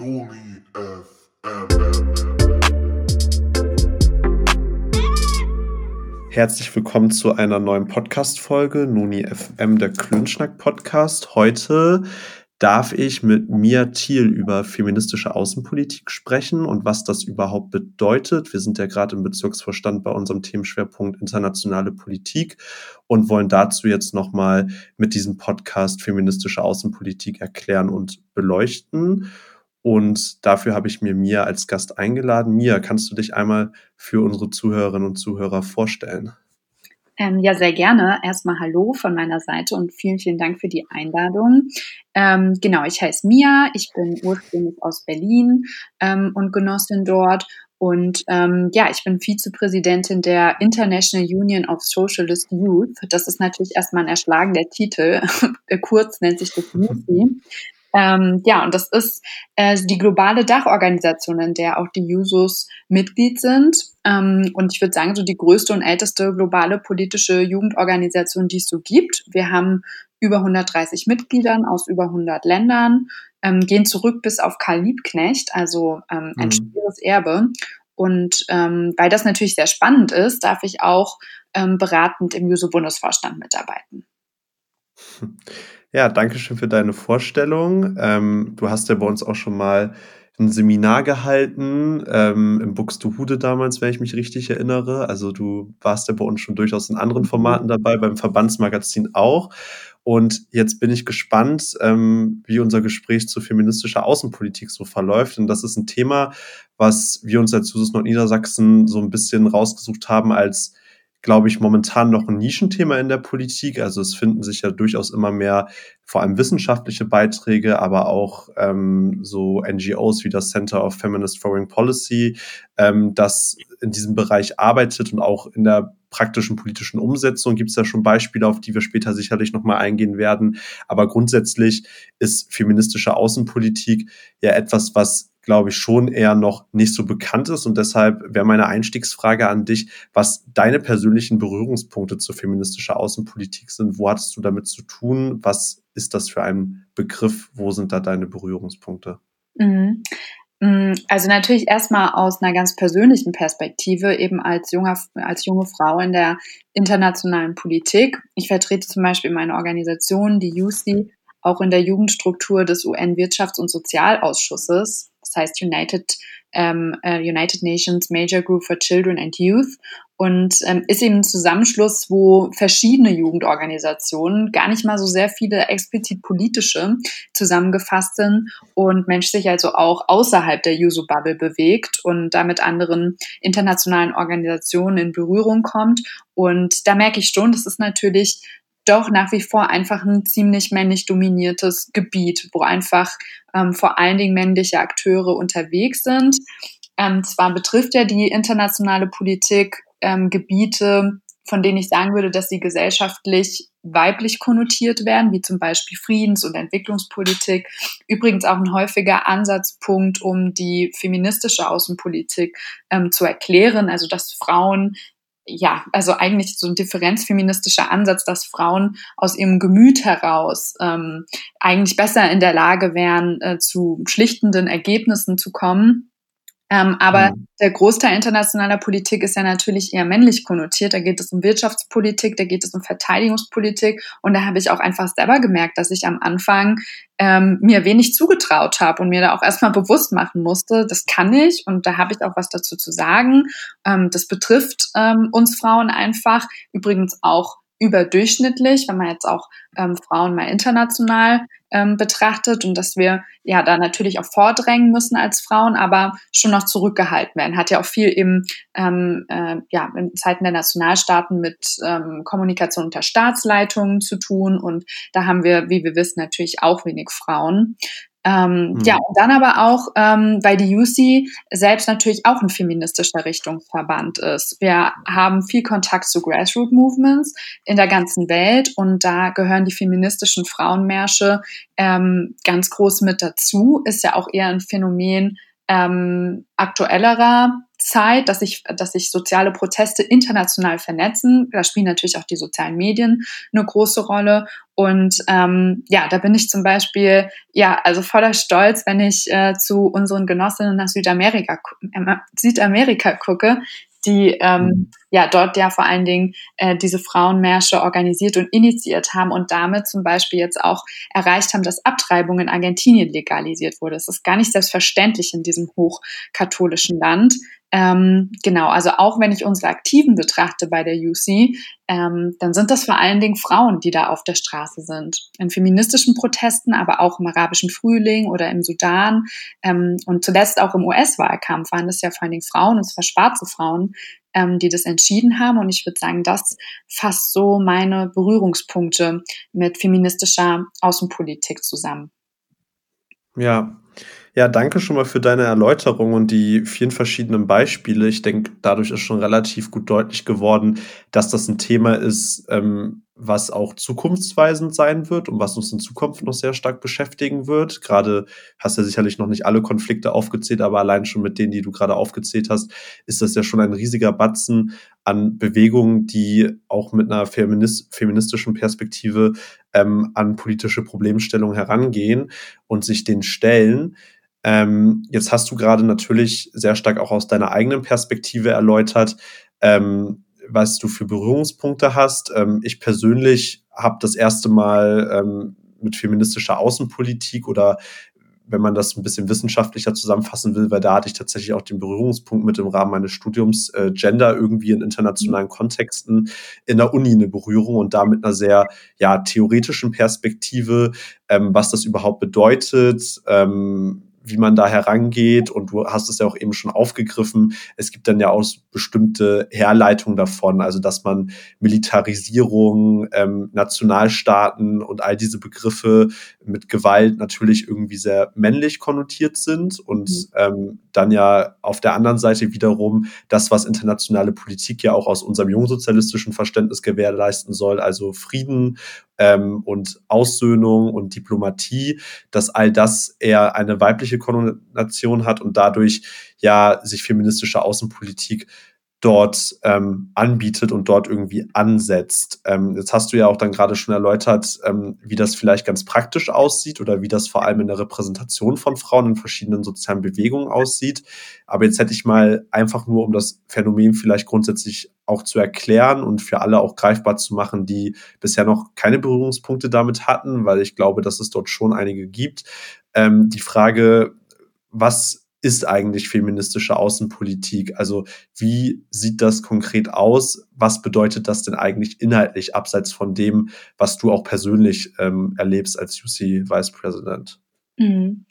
Noli FM. Herzlich willkommen zu einer neuen Podcast-Folge, Noni FM, der Klönschnack-Podcast. Heute darf ich mit Mia Thiel über feministische Außenpolitik sprechen und was das überhaupt bedeutet. Wir sind ja gerade im Bezirksvorstand bei unserem Themenschwerpunkt internationale Politik und wollen dazu jetzt nochmal mit diesem Podcast feministische Außenpolitik erklären und beleuchten. Und dafür habe ich mir Mia als Gast eingeladen. Mia, kannst du dich einmal für unsere Zuhörerinnen und Zuhörer vorstellen? Ähm, ja, sehr gerne. Erstmal Hallo von meiner Seite und vielen, vielen Dank für die Einladung. Ähm, genau, ich heiße Mia, ich bin ursprünglich aus Berlin ähm, und Genossin dort. Und ähm, ja, ich bin Vizepräsidentin der International Union of Socialist Youth. Das ist natürlich erstmal ein erschlagender Titel. Kurz nennt sich das UCI. Ähm, ja, und das ist äh, die globale Dachorganisation, in der auch die Jusos Mitglied sind. Ähm, und ich würde sagen, so die größte und älteste globale politische Jugendorganisation, die es so gibt. Wir haben über 130 Mitgliedern aus über 100 Ländern, ähm, gehen zurück bis auf Karl Liebknecht, also ähm, ein mhm. schweres Erbe. Und ähm, weil das natürlich sehr spannend ist, darf ich auch ähm, beratend im Juso-Bundesvorstand mitarbeiten. Ja, danke schön für deine Vorstellung. Ähm, du hast ja bei uns auch schon mal ein Seminar gehalten, ähm, im Buxtehude damals, wenn ich mich richtig erinnere. Also du warst ja bei uns schon durchaus in anderen Formaten dabei, beim Verbandsmagazin auch. Und jetzt bin ich gespannt, ähm, wie unser Gespräch zu feministischer Außenpolitik so verläuft. Und das ist ein Thema, was wir uns als Jusos Nordniedersachsen so ein bisschen rausgesucht haben als glaube ich, momentan noch ein Nischenthema in der Politik. Also es finden sich ja durchaus immer mehr, vor allem wissenschaftliche Beiträge, aber auch ähm, so NGOs wie das Center of Feminist Foreign Policy, ähm, das in diesem Bereich arbeitet und auch in der praktischen politischen Umsetzung gibt es ja schon Beispiele, auf die wir später sicherlich nochmal eingehen werden. Aber grundsätzlich ist feministische Außenpolitik ja etwas, was glaube ich, schon eher noch nicht so bekannt ist. Und deshalb wäre meine Einstiegsfrage an dich, was deine persönlichen Berührungspunkte zur feministischen Außenpolitik sind. Wo hattest du damit zu tun? Was ist das für ein Begriff? Wo sind da deine Berührungspunkte? Mhm. Mm, also natürlich erstmal aus einer ganz persönlichen Perspektive, eben als, junger, als junge Frau in der internationalen Politik. Ich vertrete zum Beispiel meine Organisation, die UC, auch in der Jugendstruktur des UN-Wirtschafts- und Sozialausschusses das heißt United, ähm, uh, United Nations Major Group for Children and Youth und ähm, ist eben ein Zusammenschluss, wo verschiedene Jugendorganisationen, gar nicht mal so sehr viele explizit politische, zusammengefasst sind und Mensch sich also auch außerhalb der Juso-Bubble bewegt und da mit anderen internationalen Organisationen in Berührung kommt. Und da merke ich schon, das ist natürlich doch nach wie vor einfach ein ziemlich männlich dominiertes Gebiet, wo einfach ähm, vor allen Dingen männliche Akteure unterwegs sind. Ähm, zwar betrifft ja die internationale Politik ähm, Gebiete, von denen ich sagen würde, dass sie gesellschaftlich weiblich konnotiert werden, wie zum Beispiel Friedens- und Entwicklungspolitik. Übrigens auch ein häufiger Ansatzpunkt, um die feministische Außenpolitik ähm, zu erklären, also dass Frauen ja, also eigentlich so ein differenzfeministischer Ansatz, dass Frauen aus ihrem Gemüt heraus ähm, eigentlich besser in der Lage wären, äh, zu schlichtenden Ergebnissen zu kommen ähm, aber mhm. der Großteil internationaler Politik ist ja natürlich eher männlich konnotiert. Da geht es um Wirtschaftspolitik, da geht es um Verteidigungspolitik. Und da habe ich auch einfach selber gemerkt, dass ich am Anfang ähm, mir wenig zugetraut habe und mir da auch erstmal bewusst machen musste, das kann ich und da habe ich auch was dazu zu sagen. Ähm, das betrifft ähm, uns Frauen einfach. Übrigens auch überdurchschnittlich, wenn man jetzt auch ähm, Frauen mal international ähm, betrachtet und dass wir ja da natürlich auch vordrängen müssen als Frauen, aber schon noch zurückgehalten werden. Hat ja auch viel eben ähm, äh, ja, in Zeiten der Nationalstaaten mit ähm, Kommunikation unter Staatsleitungen zu tun und da haben wir, wie wir wissen, natürlich auch wenig Frauen. Ähm, mhm. Ja, und dann aber auch, ähm, weil die UC selbst natürlich auch ein feministischer Richtungsverband ist. Wir haben viel Kontakt zu Grassroot Movements in der ganzen Welt und da gehören die feministischen Frauenmärsche ähm, ganz groß mit dazu. Ist ja auch eher ein Phänomen ähm, aktuellerer Zeit, dass sich, dass sich soziale Proteste international vernetzen. Da spielen natürlich auch die sozialen Medien eine große Rolle. Und ähm, ja, da bin ich zum Beispiel ja also voller Stolz, wenn ich äh, zu unseren Genossinnen nach Südamerika, äh, Südamerika gucke, die ähm, mhm. Ja dort ja vor allen Dingen äh, diese Frauenmärsche organisiert und initiiert haben und damit zum Beispiel jetzt auch erreicht haben, dass Abtreibung in Argentinien legalisiert wurde. Es ist gar nicht selbstverständlich in diesem hochkatholischen Land. Ähm, genau, also auch wenn ich unsere Aktiven betrachte bei der UC, ähm, dann sind das vor allen Dingen Frauen, die da auf der Straße sind. In feministischen Protesten, aber auch im arabischen Frühling oder im Sudan ähm, und zuletzt auch im US-Wahlkampf waren das ja vor allen Dingen Frauen, und zwar schwarze Frauen, ähm, die das entschieden haben. Und ich würde sagen, das fasst so meine Berührungspunkte mit feministischer Außenpolitik zusammen. Ja, ja, danke schon mal für deine Erläuterung und die vielen verschiedenen Beispiele. Ich denke, dadurch ist schon relativ gut deutlich geworden, dass das ein Thema ist, ähm, was auch zukunftsweisend sein wird und was uns in Zukunft noch sehr stark beschäftigen wird. Gerade hast du ja sicherlich noch nicht alle Konflikte aufgezählt, aber allein schon mit denen, die du gerade aufgezählt hast, ist das ja schon ein riesiger Batzen an Bewegungen, die auch mit einer feminist feministischen Perspektive ähm, an politische Problemstellungen herangehen und sich den stellen. Ähm, jetzt hast du gerade natürlich sehr stark auch aus deiner eigenen Perspektive erläutert, ähm, was du für Berührungspunkte hast. Ähm, ich persönlich habe das erste Mal ähm, mit feministischer Außenpolitik oder wenn man das ein bisschen wissenschaftlicher zusammenfassen will, weil da hatte ich tatsächlich auch den Berührungspunkt mit im Rahmen meines Studiums äh, Gender irgendwie in internationalen Kontexten in der Uni eine Berührung und da mit einer sehr ja theoretischen Perspektive, ähm, was das überhaupt bedeutet, ähm, wie man da herangeht. Und du hast es ja auch eben schon aufgegriffen. Es gibt dann ja auch bestimmte Herleitungen davon, also dass man Militarisierung, ähm, Nationalstaaten und all diese Begriffe mit Gewalt natürlich irgendwie sehr männlich konnotiert sind und mhm. ähm, dann ja auf der anderen Seite wiederum das, was internationale Politik ja auch aus unserem jungsozialistischen Verständnis gewährleisten soll, also Frieden ähm, und Aussöhnung und Diplomatie, dass all das eher eine weibliche Konnotation hat und dadurch ja sich feministische Außenpolitik dort ähm, anbietet und dort irgendwie ansetzt. Ähm, jetzt hast du ja auch dann gerade schon erläutert, ähm, wie das vielleicht ganz praktisch aussieht oder wie das vor allem in der Repräsentation von Frauen in verschiedenen sozialen Bewegungen aussieht. Aber jetzt hätte ich mal einfach nur, um das Phänomen vielleicht grundsätzlich auch zu erklären und für alle auch greifbar zu machen, die bisher noch keine Berührungspunkte damit hatten, weil ich glaube, dass es dort schon einige gibt. Ähm, die Frage, was ist eigentlich feministische Außenpolitik? Also wie sieht das konkret aus? Was bedeutet das denn eigentlich inhaltlich, abseits von dem, was du auch persönlich ähm, erlebst als UC Vice President? Mhm.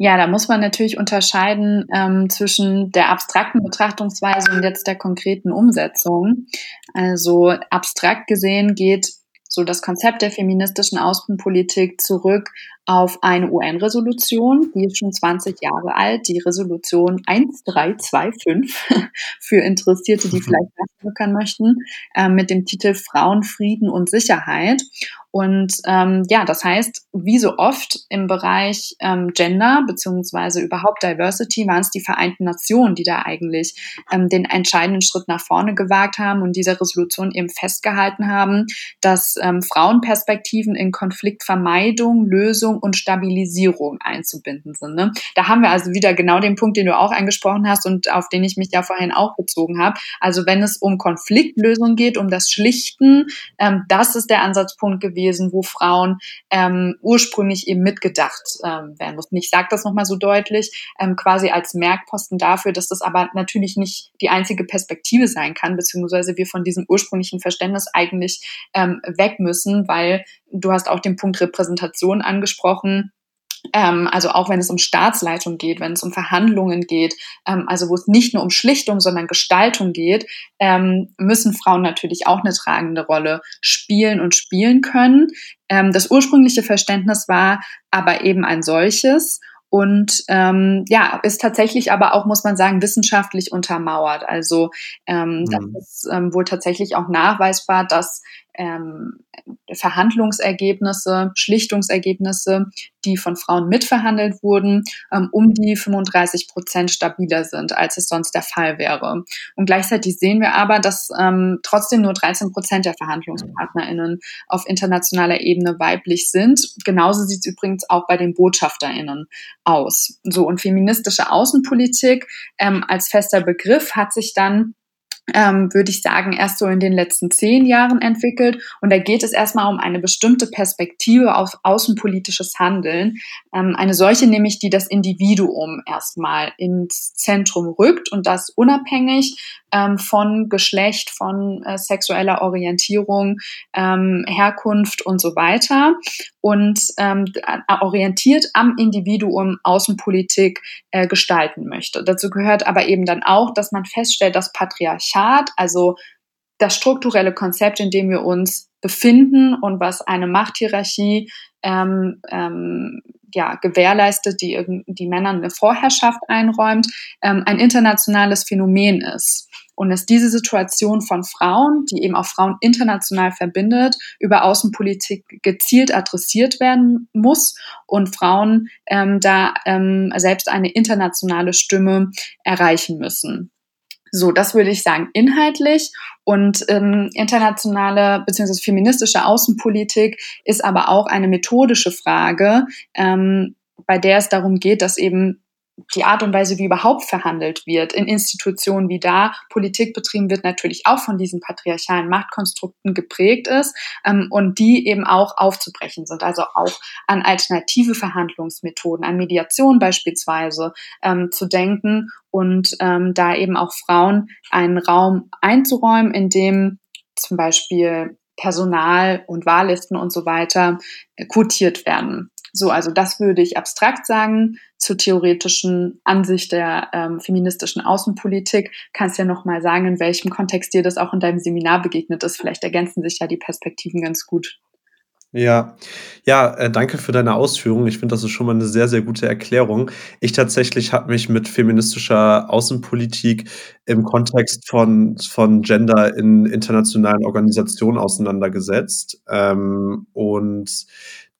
Ja, da muss man natürlich unterscheiden ähm, zwischen der abstrakten Betrachtungsweise und jetzt der konkreten Umsetzung. Also abstrakt gesehen geht so das Konzept der feministischen Außenpolitik zurück auf eine UN-Resolution, die ist schon 20 Jahre alt, die Resolution 1325 für Interessierte, die vielleicht nachgucken möchten, äh, mit dem Titel Frauen, Frieden und Sicherheit. Und ähm, ja, das heißt, wie so oft im Bereich ähm, Gender beziehungsweise überhaupt Diversity waren es die Vereinten Nationen, die da eigentlich ähm, den entscheidenden Schritt nach vorne gewagt haben und dieser Resolution eben festgehalten haben, dass ähm, Frauenperspektiven in Konfliktvermeidung, Lösung und Stabilisierung einzubinden sind. Ne? Da haben wir also wieder genau den Punkt, den du auch angesprochen hast und auf den ich mich ja vorhin auch bezogen habe. Also wenn es um Konfliktlösung geht, um das Schlichten, ähm, das ist der Ansatzpunkt gewesen gewesen, wo Frauen ähm, ursprünglich eben mitgedacht ähm, werden mussten. Ich sage das nochmal so deutlich, ähm, quasi als Merkposten dafür, dass das aber natürlich nicht die einzige Perspektive sein kann, beziehungsweise wir von diesem ursprünglichen Verständnis eigentlich ähm, weg müssen, weil du hast auch den Punkt Repräsentation angesprochen ähm, also auch wenn es um Staatsleitung geht, wenn es um Verhandlungen geht, ähm, also wo es nicht nur um Schlichtung, sondern Gestaltung geht, ähm, müssen Frauen natürlich auch eine tragende Rolle spielen und spielen können. Ähm, das ursprüngliche Verständnis war aber eben ein solches und ähm, ja, ist tatsächlich aber auch, muss man sagen, wissenschaftlich untermauert. Also ähm, mhm. das ist ähm, wohl tatsächlich auch nachweisbar, dass ähm, Verhandlungsergebnisse, Schlichtungsergebnisse, die von Frauen mitverhandelt wurden, ähm, um die 35 Prozent stabiler sind, als es sonst der Fall wäre. Und gleichzeitig sehen wir aber, dass ähm, trotzdem nur 13 Prozent der VerhandlungspartnerInnen auf internationaler Ebene weiblich sind. Genauso sieht es übrigens auch bei den BotschafterInnen aus. So, und feministische Außenpolitik ähm, als fester Begriff hat sich dann ähm, würde ich sagen, erst so in den letzten zehn Jahren entwickelt. Und da geht es erstmal um eine bestimmte Perspektive auf außenpolitisches Handeln. Ähm, eine solche nämlich, die das Individuum erstmal ins Zentrum rückt und das unabhängig ähm, von Geschlecht, von äh, sexueller Orientierung, ähm, Herkunft und so weiter und ähm, orientiert am Individuum Außenpolitik äh, gestalten möchte. Dazu gehört aber eben dann auch, dass man feststellt, dass Patriarchat, also das strukturelle Konzept, in dem wir uns befinden und was eine Machthierarchie ähm, ähm, ja, gewährleistet, die, die Männern eine Vorherrschaft einräumt, ähm, ein internationales Phänomen ist und dass diese Situation von Frauen, die eben auch Frauen international verbindet, über Außenpolitik gezielt adressiert werden muss und Frauen ähm, da ähm, selbst eine internationale Stimme erreichen müssen. So, das würde ich sagen, inhaltlich. Und ähm, internationale bzw. feministische Außenpolitik ist aber auch eine methodische Frage, ähm, bei der es darum geht, dass eben die Art und Weise, wie überhaupt verhandelt wird in Institutionen wie da Politik betrieben wird, natürlich auch von diesen patriarchalen Machtkonstrukten geprägt ist ähm, und die eben auch aufzubrechen sind. Also auch an alternative Verhandlungsmethoden, an Mediation beispielsweise ähm, zu denken und ähm, da eben auch Frauen einen Raum einzuräumen, in dem zum Beispiel Personal und Wahllisten und so weiter äh, quotiert werden. So, also das würde ich abstrakt sagen zur theoretischen Ansicht der ähm, feministischen Außenpolitik. Kannst ja noch mal sagen, in welchem Kontext dir das auch in deinem Seminar begegnet ist. Vielleicht ergänzen sich ja die Perspektiven ganz gut. Ja, ja, äh, danke für deine Ausführungen. Ich finde, das ist schon mal eine sehr, sehr gute Erklärung. Ich tatsächlich habe mich mit feministischer Außenpolitik im Kontext von, von Gender in internationalen Organisationen auseinandergesetzt. Ähm, und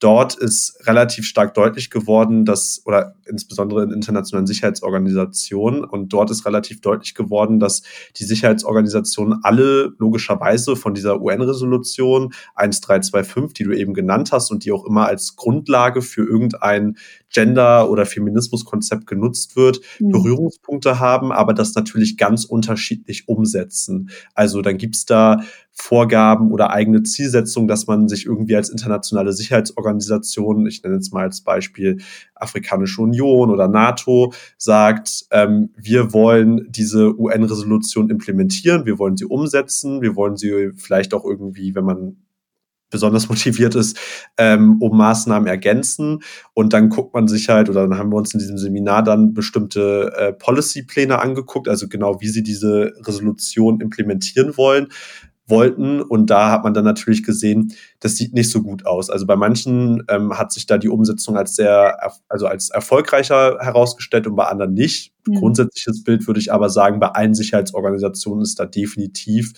dort ist relativ stark deutlich geworden, dass, oder insbesondere in internationalen Sicherheitsorganisationen, und dort ist relativ deutlich geworden, dass die Sicherheitsorganisationen alle logischerweise von dieser UN-Resolution 1325, die du eben genannt hast und die auch immer als Grundlage für irgendein Gender- oder Feminismuskonzept genutzt wird, mhm. Berührungspunkte haben, aber das natürlich ganz unterschiedlich umsetzen. Also dann gibt's da Vorgaben oder eigene Zielsetzungen, dass man sich irgendwie als internationale Sicherheitsorganisation, ich nenne jetzt mal als Beispiel Afrikanische Union oder NATO, sagt, ähm, wir wollen diese UN-Resolution implementieren, wir wollen sie umsetzen, wir wollen sie vielleicht auch irgendwie, wenn man besonders motiviert ist, ähm, um Maßnahmen ergänzen. Und dann guckt man sich halt, oder dann haben wir uns in diesem Seminar dann bestimmte äh, Policy-Pläne angeguckt, also genau, wie sie diese Resolution implementieren wollen wollten. Und da hat man dann natürlich gesehen, das sieht nicht so gut aus. Also bei manchen ähm, hat sich da die Umsetzung als sehr, also als erfolgreicher herausgestellt und bei anderen nicht. Mhm. Grundsätzliches Bild würde ich aber sagen, bei allen Sicherheitsorganisationen ist da definitiv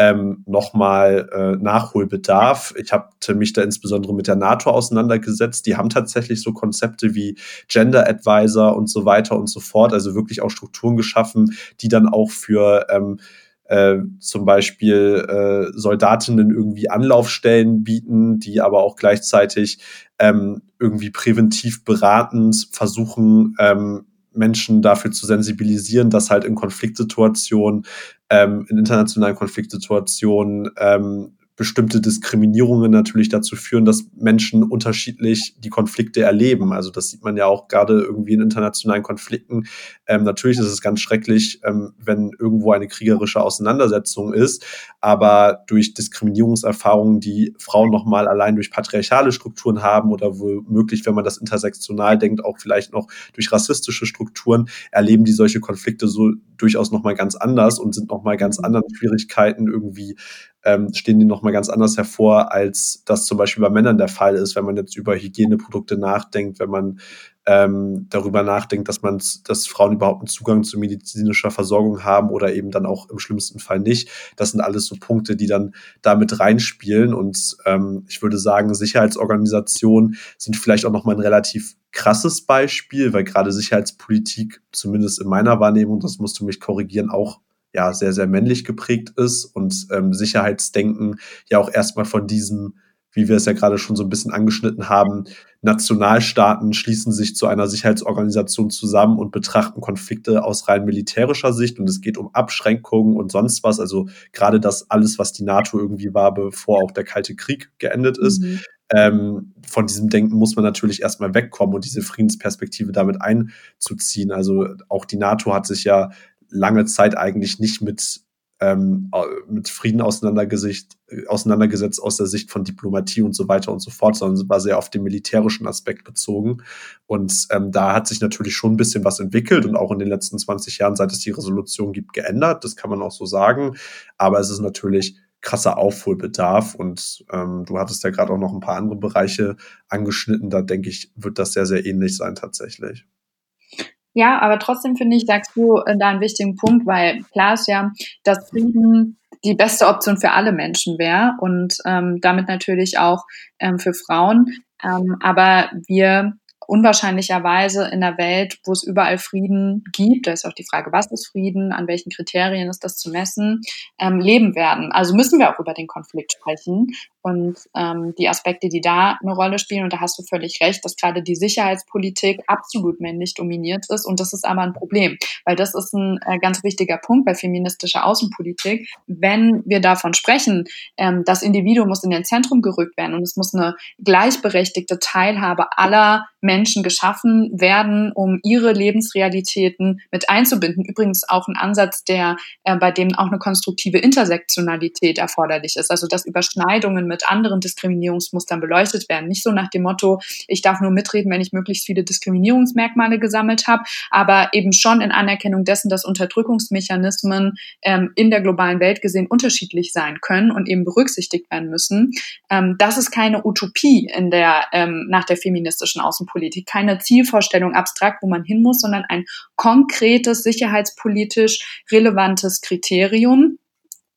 ähm, nochmal äh, Nachholbedarf. Ich habe mich da insbesondere mit der NATO auseinandergesetzt. Die haben tatsächlich so Konzepte wie Gender Advisor und so weiter und so fort, also wirklich auch Strukturen geschaffen, die dann auch für ähm, äh, zum Beispiel äh, Soldatinnen irgendwie Anlaufstellen bieten, die aber auch gleichzeitig ähm, irgendwie präventiv beratend versuchen, ähm, Menschen dafür zu sensibilisieren, dass halt in Konfliktsituationen ähm, in internationalen Konfliktsituationen ähm, bestimmte Diskriminierungen natürlich dazu führen, dass Menschen unterschiedlich die Konflikte erleben. Also das sieht man ja auch gerade irgendwie in internationalen Konflikten. Ähm, natürlich ist es ganz schrecklich, ähm, wenn irgendwo eine kriegerische Auseinandersetzung ist, aber durch Diskriminierungserfahrungen, die Frauen nochmal allein durch patriarchale Strukturen haben oder womöglich, wenn man das intersektional denkt, auch vielleicht noch durch rassistische Strukturen, erleben die solche Konflikte so durchaus nochmal ganz anders und sind nochmal ganz anderen Schwierigkeiten irgendwie ähm, stehen die nochmal ganz anders hervor, als das zum Beispiel bei Männern der Fall ist, wenn man jetzt über Hygieneprodukte nachdenkt, wenn man ähm, darüber nachdenkt, dass man, dass Frauen überhaupt einen Zugang zu medizinischer Versorgung haben oder eben dann auch im schlimmsten Fall nicht. Das sind alles so Punkte, die dann damit reinspielen. Und ähm, ich würde sagen, Sicherheitsorganisationen sind vielleicht auch nochmal ein relativ krasses Beispiel, weil gerade Sicherheitspolitik, zumindest in meiner Wahrnehmung, das musst du mich korrigieren, auch ja sehr, sehr männlich geprägt ist und ähm, Sicherheitsdenken ja auch erstmal von diesem wie wir es ja gerade schon so ein bisschen angeschnitten haben, Nationalstaaten schließen sich zu einer Sicherheitsorganisation zusammen und betrachten Konflikte aus rein militärischer Sicht und es geht um Abschränkungen und sonst was. Also gerade das alles, was die NATO irgendwie war, bevor auch der Kalte Krieg geendet ist. Mhm. Ähm, von diesem Denken muss man natürlich erstmal wegkommen und diese Friedensperspektive damit einzuziehen. Also auch die NATO hat sich ja lange Zeit eigentlich nicht mit ähm, mit Frieden auseinandergesetzt, auseinandergesetzt aus der Sicht von Diplomatie und so weiter und so fort, sondern war sehr auf den militärischen Aspekt bezogen. Und ähm, da hat sich natürlich schon ein bisschen was entwickelt und auch in den letzten 20 Jahren, seit es die Resolution gibt, geändert. Das kann man auch so sagen. Aber es ist natürlich krasser Aufholbedarf und ähm, du hattest ja gerade auch noch ein paar andere Bereiche angeschnitten. Da denke ich, wird das sehr, sehr ähnlich sein tatsächlich. Ja, aber trotzdem finde ich, sagst du äh, da einen wichtigen Punkt, weil klar ist ja, dass Frieden die beste Option für alle Menschen wäre und ähm, damit natürlich auch ähm, für Frauen. Ähm, aber wir unwahrscheinlicherweise in der Welt, wo es überall Frieden gibt, da ist auch die Frage, was ist Frieden, an welchen Kriterien ist das zu messen, ähm, leben werden. Also müssen wir auch über den Konflikt sprechen und ähm, die Aspekte, die da eine Rolle spielen. Und da hast du völlig recht, dass gerade die Sicherheitspolitik absolut männlich dominiert ist. Und das ist aber ein Problem, weil das ist ein äh, ganz wichtiger Punkt bei feministischer Außenpolitik. Wenn wir davon sprechen, ähm, das Individuum muss in den Zentrum gerückt werden und es muss eine gleichberechtigte Teilhabe aller Menschen geschaffen werden, um ihre Lebensrealitäten mit einzubinden. Übrigens auch ein Ansatz, der äh, bei dem auch eine konstruktive Intersektionalität erforderlich ist, also dass Überschneidungen mit anderen Diskriminierungsmustern beleuchtet werden. Nicht so nach dem Motto, ich darf nur mitreden, wenn ich möglichst viele Diskriminierungsmerkmale gesammelt habe, aber eben schon in Anerkennung dessen, dass Unterdrückungsmechanismen ähm, in der globalen Welt gesehen unterschiedlich sein können und eben berücksichtigt werden müssen. Ähm, das ist keine Utopie in der, ähm, nach der feministischen Außenpolitik, keine Zielvorstellung abstrakt, wo man hin muss, sondern ein konkretes, sicherheitspolitisch relevantes Kriterium,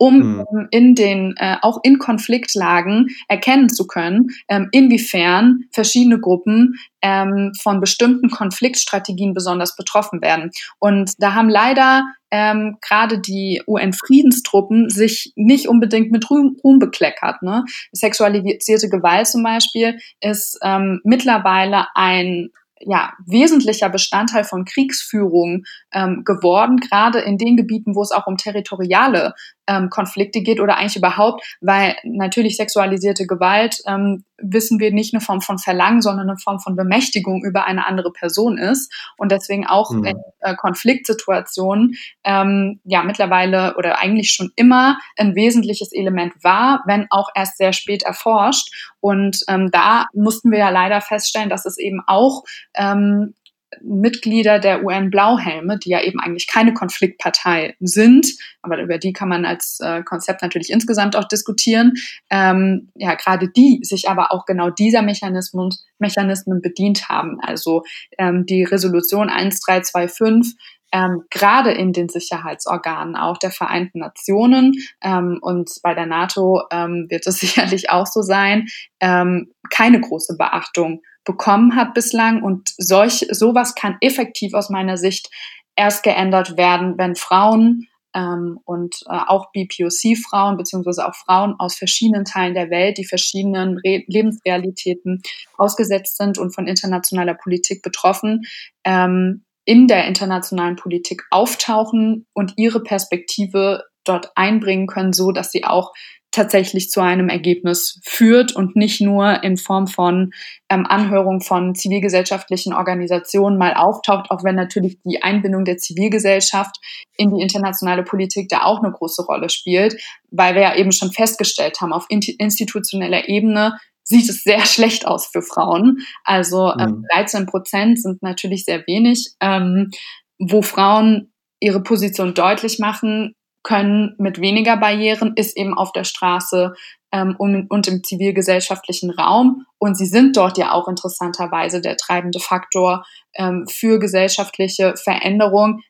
um mhm. in den äh, auch in Konfliktlagen erkennen zu können, ähm, inwiefern verschiedene Gruppen ähm, von bestimmten Konfliktstrategien besonders betroffen werden. Und da haben leider ähm, gerade die UN-Friedenstruppen sich nicht unbedingt mit Ruhm, Ruhm bekleckert. Ne? Sexualisierte Gewalt zum Beispiel ist ähm, mittlerweile ein ja, wesentlicher Bestandteil von Kriegsführung ähm, geworden, gerade in den Gebieten, wo es auch um territoriale ähm, Konflikte geht oder eigentlich überhaupt, weil natürlich sexualisierte Gewalt, ähm, wissen wir, nicht eine Form von Verlangen, sondern eine Form von Bemächtigung über eine andere Person ist und deswegen auch mhm. in äh, Konfliktsituationen ähm, ja mittlerweile oder eigentlich schon immer ein wesentliches Element war, wenn auch erst sehr spät erforscht. Und ähm, da mussten wir ja leider feststellen, dass es eben auch ähm, Mitglieder der UN-Blauhelme, die ja eben eigentlich keine Konfliktpartei sind, aber über die kann man als äh, Konzept natürlich insgesamt auch diskutieren, ähm, ja, gerade die sich aber auch genau dieser Mechanismen, Mechanismen bedient haben. Also ähm, die Resolution 1325 ähm, gerade in den Sicherheitsorganen auch der Vereinten Nationen ähm, und bei der NATO ähm, wird es sicherlich auch so sein, ähm, keine große Beachtung bekommen hat bislang. Und solch, sowas kann effektiv aus meiner Sicht erst geändert werden, wenn Frauen ähm, und äh, auch BPOC-Frauen beziehungsweise auch Frauen aus verschiedenen Teilen der Welt, die verschiedenen Re Lebensrealitäten ausgesetzt sind und von internationaler Politik betroffen, ähm, in der internationalen Politik auftauchen und ihre Perspektive dort einbringen können, so dass sie auch tatsächlich zu einem Ergebnis führt und nicht nur in Form von ähm, Anhörung von zivilgesellschaftlichen Organisationen mal auftaucht, auch wenn natürlich die Einbindung der Zivilgesellschaft in die internationale Politik da auch eine große Rolle spielt, weil wir ja eben schon festgestellt haben, auf institutioneller Ebene sieht es sehr schlecht aus für Frauen. Also ähm, 13 Prozent sind natürlich sehr wenig, ähm, wo Frauen ihre Position deutlich machen, können mit weniger Barrieren, ist eben auf der Straße ähm, und, und im zivilgesellschaftlichen Raum. Und sie sind dort ja auch interessanterweise der treibende Faktor ähm, für gesellschaftliche Veränderung,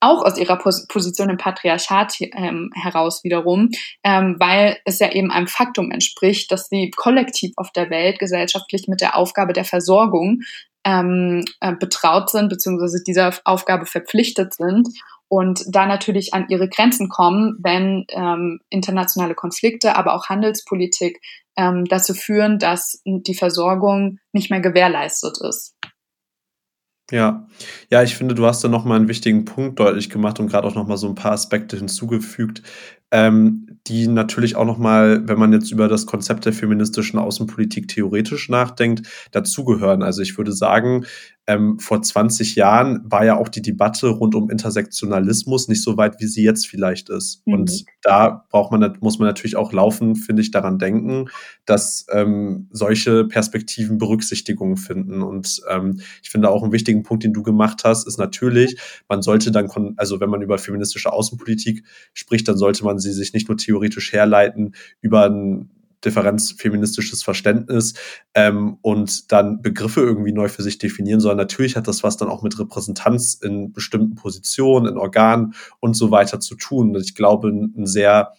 auch aus ihrer Pos Position im Patriarchat ähm, heraus wiederum, ähm, weil es ja eben einem Faktum entspricht, dass sie kollektiv auf der Welt gesellschaftlich mit der Aufgabe der Versorgung ähm, äh, betraut sind, beziehungsweise dieser Aufgabe verpflichtet sind und da natürlich an ihre Grenzen kommen, wenn ähm, internationale Konflikte, aber auch Handelspolitik ähm, dazu führen, dass die Versorgung nicht mehr gewährleistet ist. Ja, ja, ich finde, du hast da nochmal einen wichtigen Punkt deutlich gemacht und gerade auch nochmal so ein paar Aspekte hinzugefügt, ähm, die natürlich auch nochmal, wenn man jetzt über das Konzept der feministischen Außenpolitik theoretisch nachdenkt, dazugehören. Also ich würde sagen, ähm, vor 20 Jahren war ja auch die Debatte rund um Intersektionalismus nicht so weit, wie sie jetzt vielleicht ist. Mhm. Und da braucht man, muss man natürlich auch laufen, finde ich, daran denken, dass ähm, solche Perspektiven Berücksichtigung finden. Und ähm, ich finde auch einen wichtigen Punkt, den du gemacht hast, ist natürlich, man sollte dann, also wenn man über feministische Außenpolitik spricht, dann sollte man sie sich nicht nur theoretisch herleiten über ein differenzfeministisches Verständnis ähm, und dann Begriffe irgendwie neu für sich definieren, sondern natürlich hat das was dann auch mit Repräsentanz in bestimmten Positionen, in Organen und so weiter zu tun. Und ich glaube, ein sehr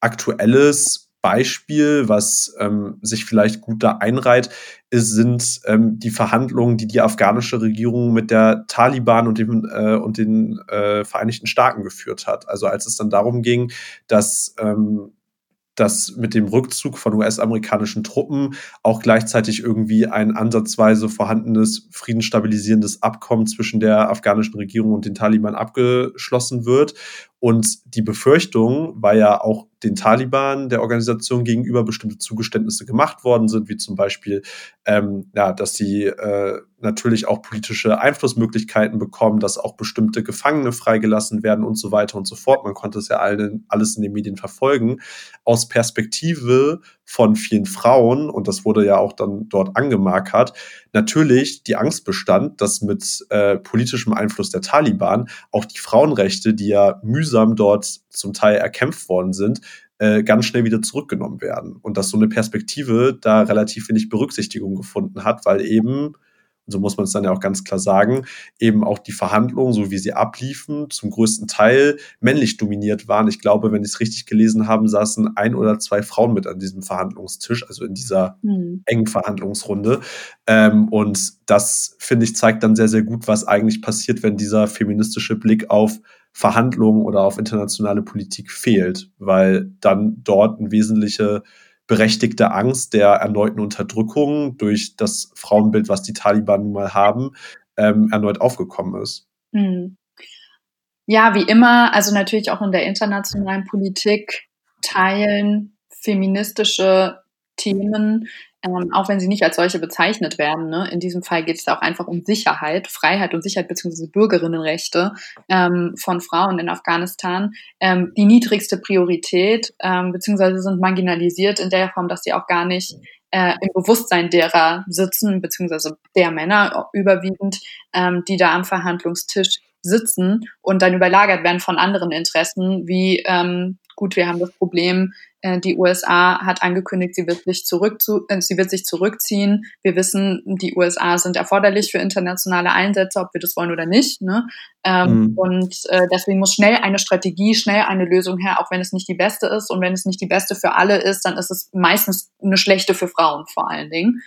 aktuelles Beispiel, was ähm, sich vielleicht gut da einreiht, ist, sind ähm, die Verhandlungen, die die afghanische Regierung mit der Taliban und, dem, äh, und den äh, Vereinigten Staaten geführt hat. Also als es dann darum ging, dass ähm, dass mit dem Rückzug von US-amerikanischen Truppen auch gleichzeitig irgendwie ein ansatzweise vorhandenes friedensstabilisierendes Abkommen zwischen der afghanischen Regierung und den Taliban abgeschlossen wird. Und die Befürchtung war ja auch den Taliban der Organisation gegenüber bestimmte Zugeständnisse gemacht worden sind, wie zum Beispiel, ähm, ja, dass sie äh, natürlich auch politische Einflussmöglichkeiten bekommen, dass auch bestimmte Gefangene freigelassen werden und so weiter und so fort. Man konnte es ja allen, alles in den Medien verfolgen. Aus Perspektive von vielen Frauen, und das wurde ja auch dann dort angemarkert, natürlich die Angst bestand, dass mit äh, politischem Einfluss der Taliban auch die Frauenrechte, die ja mühsam dort zum Teil erkämpft worden sind, äh, ganz schnell wieder zurückgenommen werden. Und dass so eine Perspektive da relativ wenig Berücksichtigung gefunden hat, weil eben so muss man es dann ja auch ganz klar sagen, eben auch die Verhandlungen, so wie sie abliefen, zum größten Teil männlich dominiert waren. Ich glaube, wenn ich es richtig gelesen habe, saßen ein oder zwei Frauen mit an diesem Verhandlungstisch, also in dieser mhm. engen Verhandlungsrunde. Ähm, und das, finde ich, zeigt dann sehr, sehr gut, was eigentlich passiert, wenn dieser feministische Blick auf Verhandlungen oder auf internationale Politik fehlt, weil dann dort ein wesentliche berechtigte Angst der erneuten Unterdrückung durch das Frauenbild, was die Taliban nun mal haben, ähm, erneut aufgekommen ist. Hm. Ja, wie immer, also natürlich auch in der internationalen Politik teilen feministische Themen ähm, auch wenn sie nicht als solche bezeichnet werden. Ne? In diesem Fall geht es auch einfach um Sicherheit, Freiheit und Sicherheit beziehungsweise Bürgerinnenrechte ähm, von Frauen in Afghanistan. Ähm, die niedrigste Priorität, ähm, beziehungsweise sind marginalisiert in der Form, dass sie auch gar nicht äh, im Bewusstsein derer sitzen, beziehungsweise der Männer überwiegend, ähm, die da am Verhandlungstisch sitzen und dann überlagert werden von anderen Interessen, wie ähm, gut, wir haben das Problem, äh, die USA hat angekündigt, sie wird sich zurück zu, äh, sie wird sich zurückziehen. Wir wissen, die USA sind erforderlich für internationale Einsätze, ob wir das wollen oder nicht. Ne? Ähm, mhm. Und äh, deswegen muss schnell eine Strategie, schnell eine Lösung her, auch wenn es nicht die beste ist. Und wenn es nicht die beste für alle ist, dann ist es meistens eine schlechte für Frauen vor allen Dingen.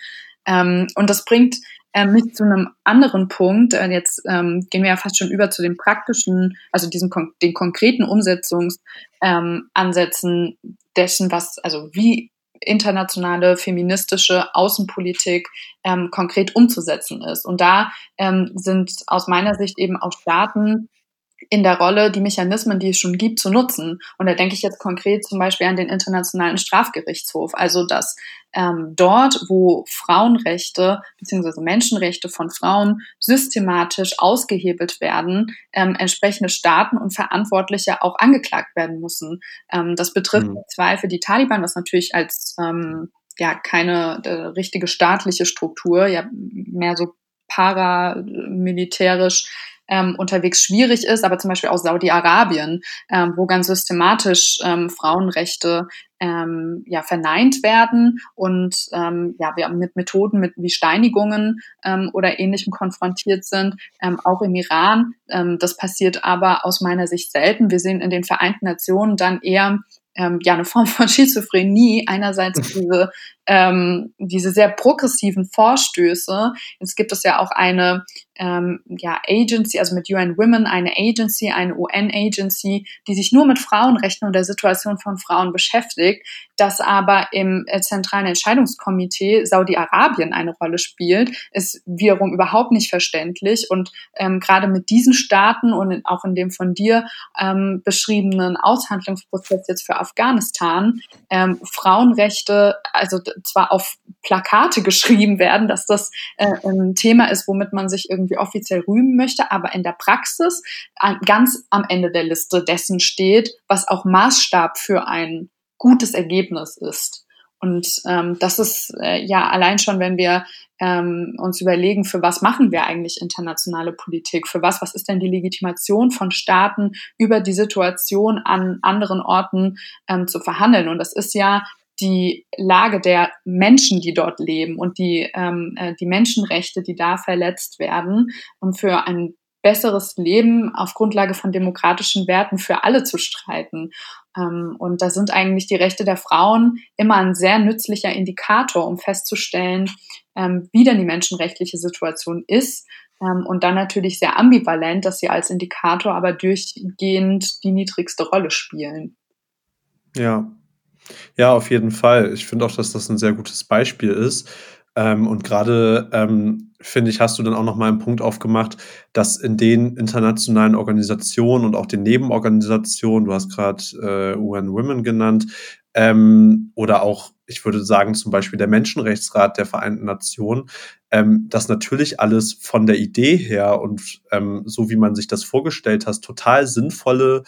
Ähm, und das bringt äh, mich zu einem anderen Punkt. Äh, jetzt ähm, gehen wir ja fast schon über zu den praktischen, also diesen den konkreten Umsetzungsansätzen ähm, dessen, was, also wie internationale feministische Außenpolitik ähm, konkret umzusetzen ist. Und da ähm, sind aus meiner Sicht eben auch Staaten in der Rolle, die Mechanismen, die es schon gibt, zu nutzen. Und da denke ich jetzt konkret zum Beispiel an den Internationalen Strafgerichtshof. Also, dass ähm, dort, wo Frauenrechte bzw. Menschenrechte von Frauen systematisch ausgehebelt werden, ähm, entsprechende Staaten und Verantwortliche auch angeklagt werden müssen. Ähm, das betrifft mhm. Zweifel die Taliban, was natürlich als ähm, ja keine äh, richtige staatliche Struktur, ja mehr so paramilitärisch ähm, unterwegs schwierig ist, aber zum Beispiel auch Saudi-Arabien, ähm, wo ganz systematisch ähm, Frauenrechte ähm, ja, verneint werden und ähm, ja, wir mit Methoden mit, wie Steinigungen ähm, oder ähnlichem konfrontiert sind, ähm, auch im Iran. Ähm, das passiert aber aus meiner Sicht selten. Wir sehen in den Vereinten Nationen dann eher ähm, ja eine Form von Schizophrenie. Einerseits diese ähm, diese sehr progressiven Vorstöße. Jetzt gibt es ja auch eine ähm, ja, Agency, also mit UN Women, eine Agency, eine UN-Agency, die sich nur mit Frauenrechten und der Situation von Frauen beschäftigt, das aber im äh, zentralen Entscheidungskomitee Saudi-Arabien eine Rolle spielt, ist wiederum überhaupt nicht verständlich. Und ähm, gerade mit diesen Staaten und auch in dem von dir ähm, beschriebenen Aushandlungsprozess jetzt für Afghanistan, ähm, Frauenrechte, also zwar auf Plakate geschrieben werden, dass das äh, ein Thema ist, womit man sich irgendwie offiziell rühmen möchte, aber in der Praxis an, ganz am Ende der Liste dessen steht, was auch Maßstab für ein gutes Ergebnis ist. Und ähm, das ist äh, ja allein schon, wenn wir ähm, uns überlegen, für was machen wir eigentlich internationale Politik, für was, was ist denn die Legitimation von Staaten über die Situation an anderen Orten ähm, zu verhandeln. Und das ist ja die Lage der Menschen, die dort leben und die, ähm, äh, die Menschenrechte, die da verletzt werden, um für ein besseres Leben auf Grundlage von demokratischen Werten für alle zu streiten. Ähm, und da sind eigentlich die Rechte der Frauen immer ein sehr nützlicher Indikator, um festzustellen, ähm, wie denn die menschenrechtliche Situation ist. Ähm, und dann natürlich sehr ambivalent, dass sie als Indikator aber durchgehend die niedrigste Rolle spielen. Ja, ja, auf jeden Fall. Ich finde auch, dass das ein sehr gutes Beispiel ist. Ähm, und gerade ähm, finde ich, hast du dann auch noch mal einen Punkt aufgemacht, dass in den internationalen Organisationen und auch den Nebenorganisationen, du hast gerade äh, UN Women genannt, ähm, oder auch, ich würde sagen, zum Beispiel der Menschenrechtsrat der Vereinten Nationen, ähm, dass natürlich alles von der Idee her und ähm, so wie man sich das vorgestellt hat, total sinnvolle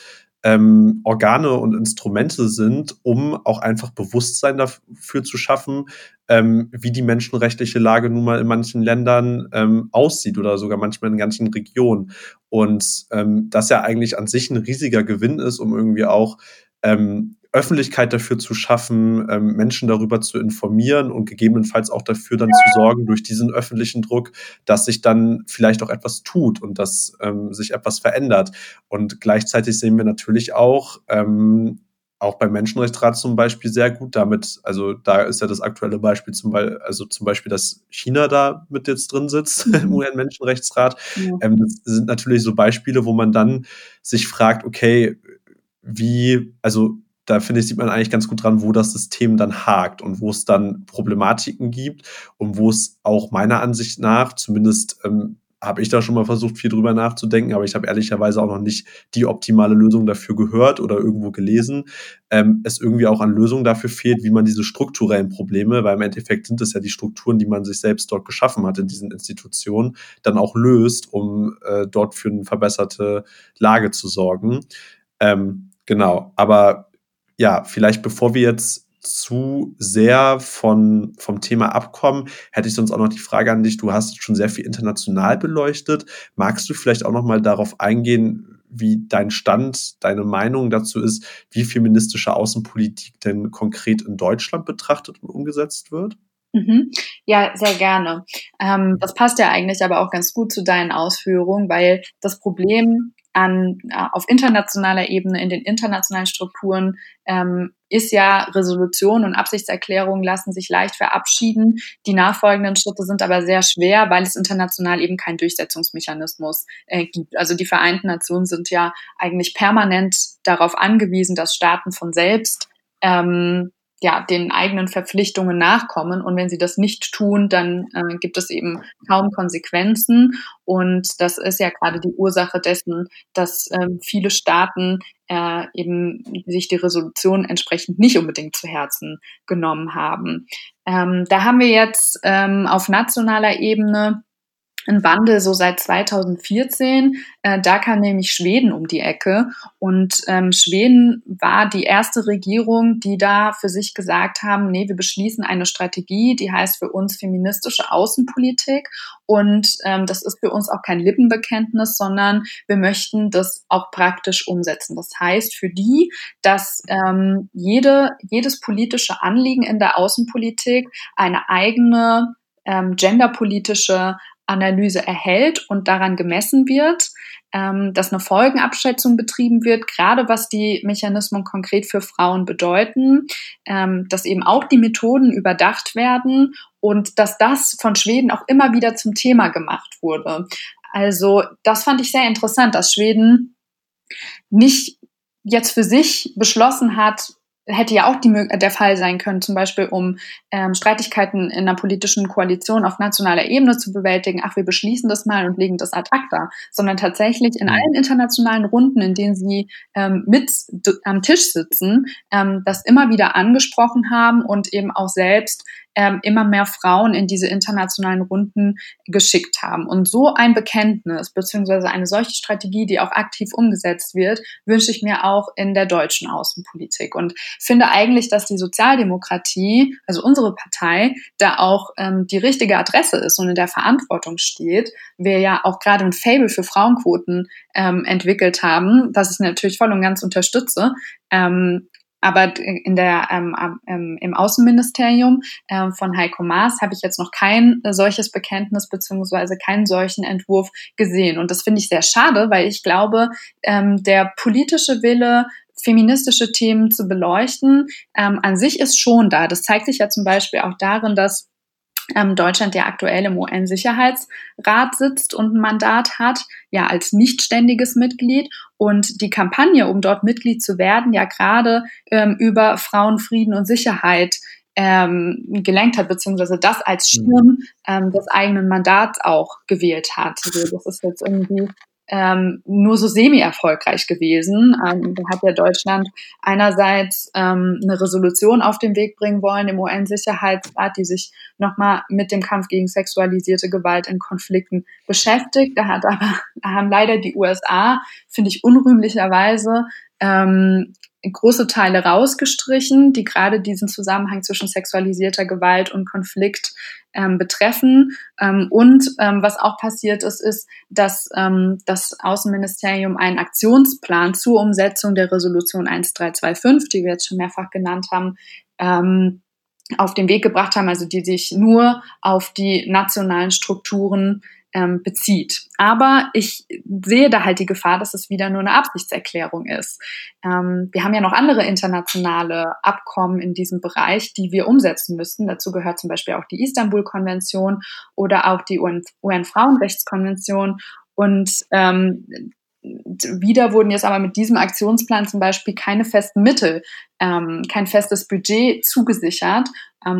ähm, Organe und Instrumente sind, um auch einfach Bewusstsein dafür zu schaffen, ähm, wie die menschenrechtliche Lage nun mal in manchen Ländern ähm, aussieht oder sogar manchmal in ganzen Regionen. Und ähm, das ja eigentlich an sich ein riesiger Gewinn ist, um irgendwie auch ähm, Öffentlichkeit dafür zu schaffen, ähm, Menschen darüber zu informieren und gegebenenfalls auch dafür dann zu sorgen, durch diesen öffentlichen Druck, dass sich dann vielleicht auch etwas tut und dass ähm, sich etwas verändert. Und gleichzeitig sehen wir natürlich auch, ähm, auch beim Menschenrechtsrat zum Beispiel sehr gut damit, also da ist ja das aktuelle Beispiel zum Beispiel, also zum Beispiel, dass China da mit jetzt drin sitzt im mhm. UN-Menschenrechtsrat. Ja. Ähm, das sind natürlich so Beispiele, wo man dann sich fragt, okay, wie, also da finde ich, sieht man eigentlich ganz gut dran, wo das System dann hakt und wo es dann Problematiken gibt und wo es auch meiner Ansicht nach, zumindest ähm, habe ich da schon mal versucht, viel drüber nachzudenken, aber ich habe ehrlicherweise auch noch nicht die optimale Lösung dafür gehört oder irgendwo gelesen. Ähm, es irgendwie auch an Lösungen dafür fehlt, wie man diese strukturellen Probleme, weil im Endeffekt sind es ja die Strukturen, die man sich selbst dort geschaffen hat in diesen Institutionen, dann auch löst, um äh, dort für eine verbesserte Lage zu sorgen. Ähm, genau, aber ja, vielleicht bevor wir jetzt zu sehr von, vom Thema abkommen, hätte ich sonst auch noch die Frage an dich. Du hast schon sehr viel international beleuchtet. Magst du vielleicht auch noch mal darauf eingehen, wie dein Stand, deine Meinung dazu ist, wie feministische Außenpolitik denn konkret in Deutschland betrachtet und umgesetzt wird? Mhm. Ja, sehr gerne. Ähm, das passt ja eigentlich aber auch ganz gut zu deinen Ausführungen, weil das Problem an, äh, auf internationaler Ebene, in den internationalen Strukturen, ähm, ist ja Resolution und Absichtserklärungen lassen sich leicht verabschieden. Die nachfolgenden Schritte sind aber sehr schwer, weil es international eben keinen Durchsetzungsmechanismus äh, gibt. Also die Vereinten Nationen sind ja eigentlich permanent darauf angewiesen, dass Staaten von selbst ähm, ja, den eigenen Verpflichtungen nachkommen. Und wenn sie das nicht tun, dann äh, gibt es eben kaum Konsequenzen. Und das ist ja gerade die Ursache dessen, dass ähm, viele Staaten äh, eben sich die Resolution entsprechend nicht unbedingt zu Herzen genommen haben. Ähm, da haben wir jetzt ähm, auf nationaler Ebene ein Wandel so seit 2014. Äh, da kam nämlich Schweden um die Ecke und ähm, Schweden war die erste Regierung, die da für sich gesagt haben, nee, wir beschließen eine Strategie, die heißt für uns feministische Außenpolitik und ähm, das ist für uns auch kein Lippenbekenntnis, sondern wir möchten das auch praktisch umsetzen. Das heißt für die, dass ähm, jede, jedes politische Anliegen in der Außenpolitik eine eigene ähm, genderpolitische Analyse erhält und daran gemessen wird, ähm, dass eine Folgenabschätzung betrieben wird, gerade was die Mechanismen konkret für Frauen bedeuten, ähm, dass eben auch die Methoden überdacht werden und dass das von Schweden auch immer wieder zum Thema gemacht wurde. Also das fand ich sehr interessant, dass Schweden nicht jetzt für sich beschlossen hat, hätte ja auch die, der Fall sein können, zum Beispiel um ähm, Streitigkeiten in einer politischen Koalition auf nationaler Ebene zu bewältigen. Ach, wir beschließen das mal und legen das ad acta, sondern tatsächlich in mhm. allen internationalen Runden, in denen sie ähm, mit am Tisch sitzen, ähm, das immer wieder angesprochen haben und eben auch selbst ähm, immer mehr Frauen in diese internationalen Runden geschickt haben. Und so ein Bekenntnis beziehungsweise eine solche Strategie, die auch aktiv umgesetzt wird, wünsche ich mir auch in der deutschen Außenpolitik. Und finde eigentlich, dass die Sozialdemokratie, also unsere Partei, da auch ähm, die richtige Adresse ist und in der Verantwortung steht. Wir ja auch gerade ein Fable für Frauenquoten ähm, entwickelt haben, was ich natürlich voll und ganz unterstütze. Ähm, aber in der, ähm, im Außenministerium ähm, von Heiko Maas habe ich jetzt noch kein äh, solches Bekenntnis beziehungsweise keinen solchen Entwurf gesehen. Und das finde ich sehr schade, weil ich glaube, ähm, der politische Wille feministische Themen zu beleuchten, ähm, an sich ist schon da. Das zeigt sich ja zum Beispiel auch darin, dass Deutschland ja aktuell im UN-Sicherheitsrat sitzt und ein Mandat hat, ja als nichtständiges Mitglied und die Kampagne, um dort Mitglied zu werden, ja gerade ähm, über Frauen, Frieden und Sicherheit ähm, gelenkt hat, beziehungsweise das als mhm. Schirm ähm, des eigenen Mandats auch gewählt hat. Also das ist jetzt irgendwie ähm, nur so semi-erfolgreich gewesen. Ähm, da hat ja Deutschland einerseits ähm, eine Resolution auf den Weg bringen wollen im UN-Sicherheitsrat, die sich nochmal mit dem Kampf gegen sexualisierte Gewalt in Konflikten beschäftigt. Da hat aber haben leider die USA, finde ich unrühmlicherweise, ähm, große Teile rausgestrichen, die gerade diesen Zusammenhang zwischen sexualisierter Gewalt und Konflikt ähm, betreffen. Ähm, und ähm, was auch passiert ist, ist, dass ähm, das Außenministerium einen Aktionsplan zur Umsetzung der Resolution 1325, die wir jetzt schon mehrfach genannt haben, ähm, auf den Weg gebracht haben, also die sich nur auf die nationalen Strukturen ähm, bezieht. Aber ich sehe da halt die Gefahr, dass es wieder nur eine Absichtserklärung ist. Ähm, wir haben ja noch andere internationale Abkommen in diesem Bereich, die wir umsetzen müssten. Dazu gehört zum Beispiel auch die Istanbul-Konvention oder auch die UN-Frauenrechtskonvention. Und ähm, wieder wurden jetzt aber mit diesem Aktionsplan zum Beispiel keine festen Mittel, ähm, kein festes Budget zugesichert,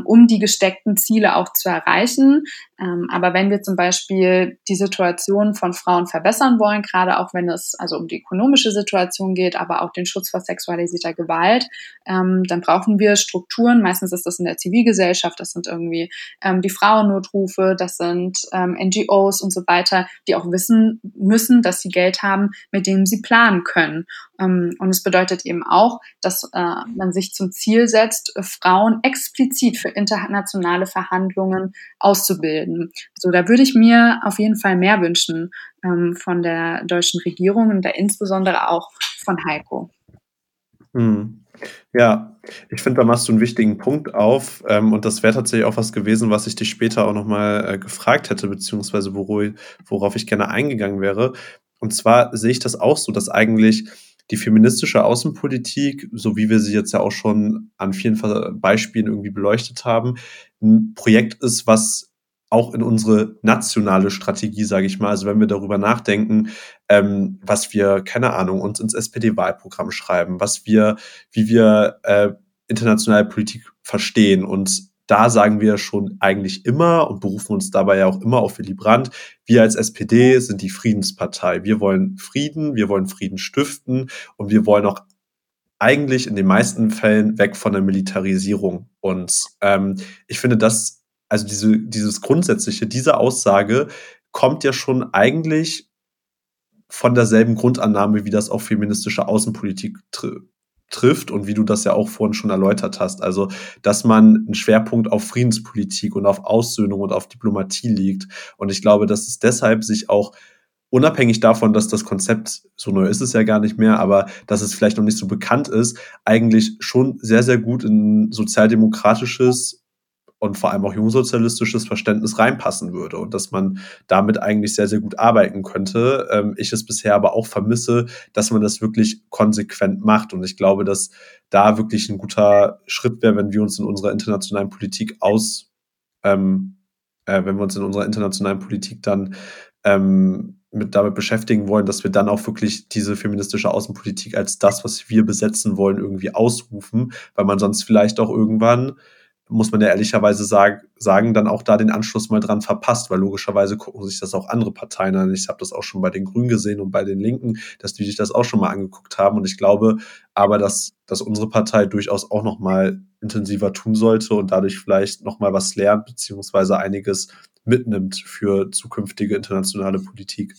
um die gesteckten Ziele auch zu erreichen. Ähm, aber wenn wir zum Beispiel die Situation von Frauen verbessern wollen, gerade auch wenn es also um die ökonomische Situation geht, aber auch den Schutz vor sexualisierter Gewalt, ähm, dann brauchen wir Strukturen. Meistens ist das in der Zivilgesellschaft, das sind irgendwie ähm, die Frauennotrufe, das sind ähm, NGOs und so weiter, die auch wissen müssen, dass sie Geld haben, mit dem sie planen können. Ähm, und es bedeutet eben auch, dass äh, man sich zum Ziel setzt, Frauen explizit für internationale Verhandlungen auszubilden. So, da würde ich mir auf jeden Fall mehr wünschen ähm, von der deutschen Regierung und da insbesondere auch von Heiko. Hm. Ja, ich finde, da machst du einen wichtigen Punkt auf. Ähm, und das wäre tatsächlich auch was gewesen, was ich dich später auch nochmal äh, gefragt hätte, beziehungsweise worauf ich gerne eingegangen wäre. Und zwar sehe ich das auch so, dass eigentlich die feministische Außenpolitik, so wie wir sie jetzt ja auch schon an vielen Beispielen irgendwie beleuchtet haben, ein Projekt ist, was auch in unsere nationale Strategie, sage ich mal, also wenn wir darüber nachdenken, ähm, was wir, keine Ahnung, uns ins SPD-Wahlprogramm schreiben, was wir, wie wir äh, internationale Politik verstehen und da sagen wir schon eigentlich immer und berufen uns dabei ja auch immer auf Willy Brandt, wir als SPD sind die Friedenspartei. Wir wollen Frieden, wir wollen Frieden stiften und wir wollen auch eigentlich in den meisten Fällen weg von der Militarisierung. Und ähm, ich finde das, also diese, dieses grundsätzliche, diese Aussage kommt ja schon eigentlich von derselben Grundannahme, wie das auch feministische Außenpolitik trifft und wie du das ja auch vorhin schon erläutert hast. Also, dass man einen Schwerpunkt auf Friedenspolitik und auf Aussöhnung und auf Diplomatie liegt. Und ich glaube, dass es deshalb sich auch unabhängig davon, dass das Konzept, so neu ist es ja gar nicht mehr, aber dass es vielleicht noch nicht so bekannt ist, eigentlich schon sehr, sehr gut in sozialdemokratisches und vor allem auch jungsozialistisches Verständnis reinpassen würde und dass man damit eigentlich sehr, sehr gut arbeiten könnte. Ähm, ich es bisher aber auch vermisse, dass man das wirklich konsequent macht. Und ich glaube, dass da wirklich ein guter Schritt wäre, wenn wir uns in unserer internationalen Politik aus, ähm, äh, wenn wir uns in unserer internationalen Politik dann ähm, mit damit beschäftigen wollen, dass wir dann auch wirklich diese feministische Außenpolitik als das, was wir besetzen wollen, irgendwie ausrufen, weil man sonst vielleicht auch irgendwann muss man ja ehrlicherweise sag, sagen, dann auch da den Anschluss mal dran verpasst, weil logischerweise gucken sich das auch andere Parteien an. Ich habe das auch schon bei den Grünen gesehen und bei den Linken, dass die sich das auch schon mal angeguckt haben. Und ich glaube aber, dass, dass unsere Partei durchaus auch noch mal intensiver tun sollte und dadurch vielleicht noch mal was lernt, beziehungsweise einiges mitnimmt für zukünftige internationale Politik.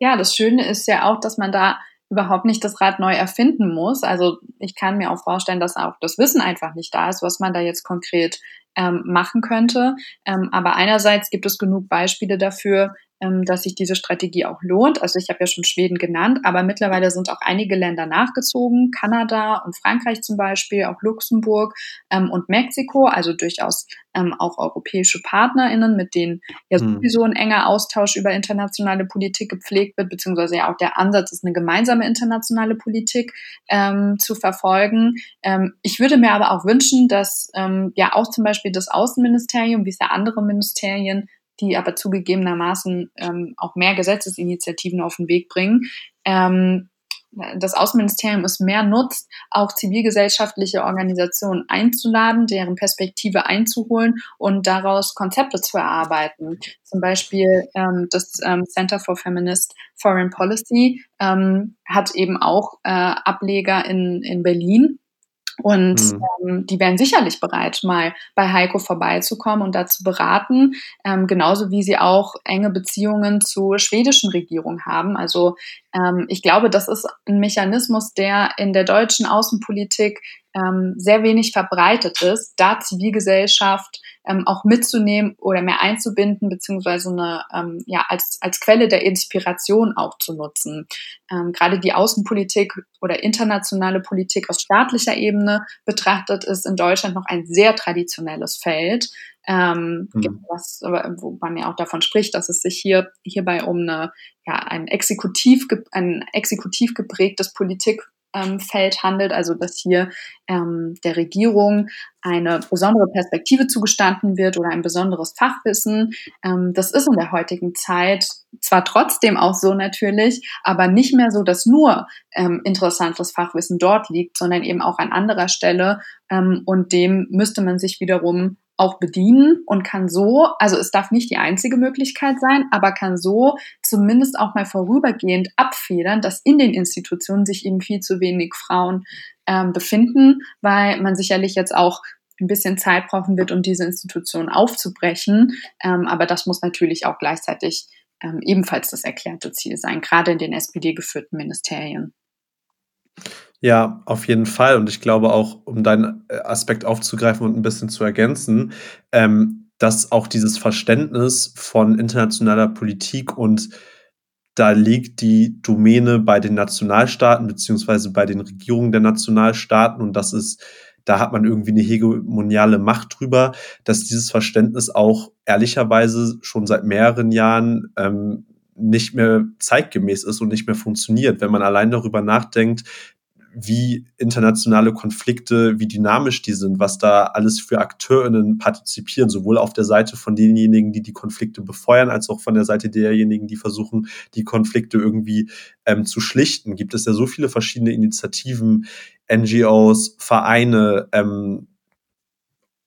Ja, das Schöne ist ja auch, dass man da überhaupt nicht das Rad neu erfinden muss. Also ich kann mir auch vorstellen, dass auch das Wissen einfach nicht da ist, was man da jetzt konkret ähm, machen könnte. Ähm, aber einerseits gibt es genug Beispiele dafür, dass sich diese Strategie auch lohnt. Also ich habe ja schon Schweden genannt, aber mittlerweile sind auch einige Länder nachgezogen, Kanada und Frankreich zum Beispiel, auch Luxemburg ähm, und Mexiko, also durchaus ähm, auch europäische PartnerInnen, mit denen ja hm. sowieso ein enger Austausch über internationale Politik gepflegt wird, beziehungsweise ja auch der Ansatz ist, eine gemeinsame internationale Politik ähm, zu verfolgen. Ähm, ich würde mir aber auch wünschen, dass ähm, ja auch zum Beispiel das Außenministerium, wie es ja andere Ministerien die aber zugegebenermaßen ähm, auch mehr Gesetzesinitiativen auf den Weg bringen. Ähm, das Außenministerium es mehr nutzt, auch zivilgesellschaftliche Organisationen einzuladen, deren Perspektive einzuholen und daraus Konzepte zu erarbeiten. Zum Beispiel ähm, das ähm, Center for Feminist Foreign Policy ähm, hat eben auch äh, Ableger in, in Berlin und mhm. ähm, die wären sicherlich bereit, mal bei Heiko vorbeizukommen und dazu beraten, ähm, genauso wie sie auch enge Beziehungen zur schwedischen Regierung haben. Also ähm, ich glaube, das ist ein Mechanismus, der in der deutschen Außenpolitik ähm, sehr wenig verbreitet ist, da Zivilgesellschaft ähm, auch mitzunehmen oder mehr einzubinden, beziehungsweise eine, ähm, ja, als, als Quelle der Inspiration auch zu nutzen. Ähm, gerade die Außenpolitik oder internationale Politik aus staatlicher Ebene betrachtet ist in Deutschland noch ein sehr traditionelles Feld. Ähm, mhm. gibt was, wo man ja auch davon spricht, dass es sich hier hierbei um eine, ja, ein exekutiv, ein exekutiv geprägtes Politik Feld handelt, also dass hier ähm, der Regierung eine besondere Perspektive zugestanden wird oder ein besonderes Fachwissen. Ähm, das ist in der heutigen Zeit zwar trotzdem auch so natürlich, aber nicht mehr so, dass nur ähm, interessantes Fachwissen dort liegt, sondern eben auch an anderer Stelle. Ähm, und dem müsste man sich wiederum auch bedienen und kann so, also es darf nicht die einzige Möglichkeit sein, aber kann so zumindest auch mal vorübergehend abfedern, dass in den Institutionen sich eben viel zu wenig Frauen ähm, befinden, weil man sicherlich jetzt auch ein bisschen Zeit brauchen wird, um diese Institutionen aufzubrechen. Ähm, aber das muss natürlich auch gleichzeitig ähm, ebenfalls das erklärte Ziel sein, gerade in den SPD-geführten Ministerien. Ja, auf jeden Fall. Und ich glaube auch, um deinen äh, Aspekt aufzugreifen und ein bisschen zu ergänzen, ähm, dass auch dieses Verständnis von internationaler Politik und da liegt die Domäne bei den Nationalstaaten beziehungsweise bei den Regierungen der Nationalstaaten und das ist, da hat man irgendwie eine hegemoniale Macht drüber, dass dieses Verständnis auch ehrlicherweise schon seit mehreren Jahren ähm, nicht mehr zeitgemäß ist und nicht mehr funktioniert. Wenn man allein darüber nachdenkt, wie internationale Konflikte, wie dynamisch die sind, was da alles für AkteurInnen partizipieren, sowohl auf der Seite von denjenigen, die die Konflikte befeuern, als auch von der Seite derjenigen, die versuchen, die Konflikte irgendwie ähm, zu schlichten. Gibt es ja so viele verschiedene Initiativen, NGOs, Vereine ähm,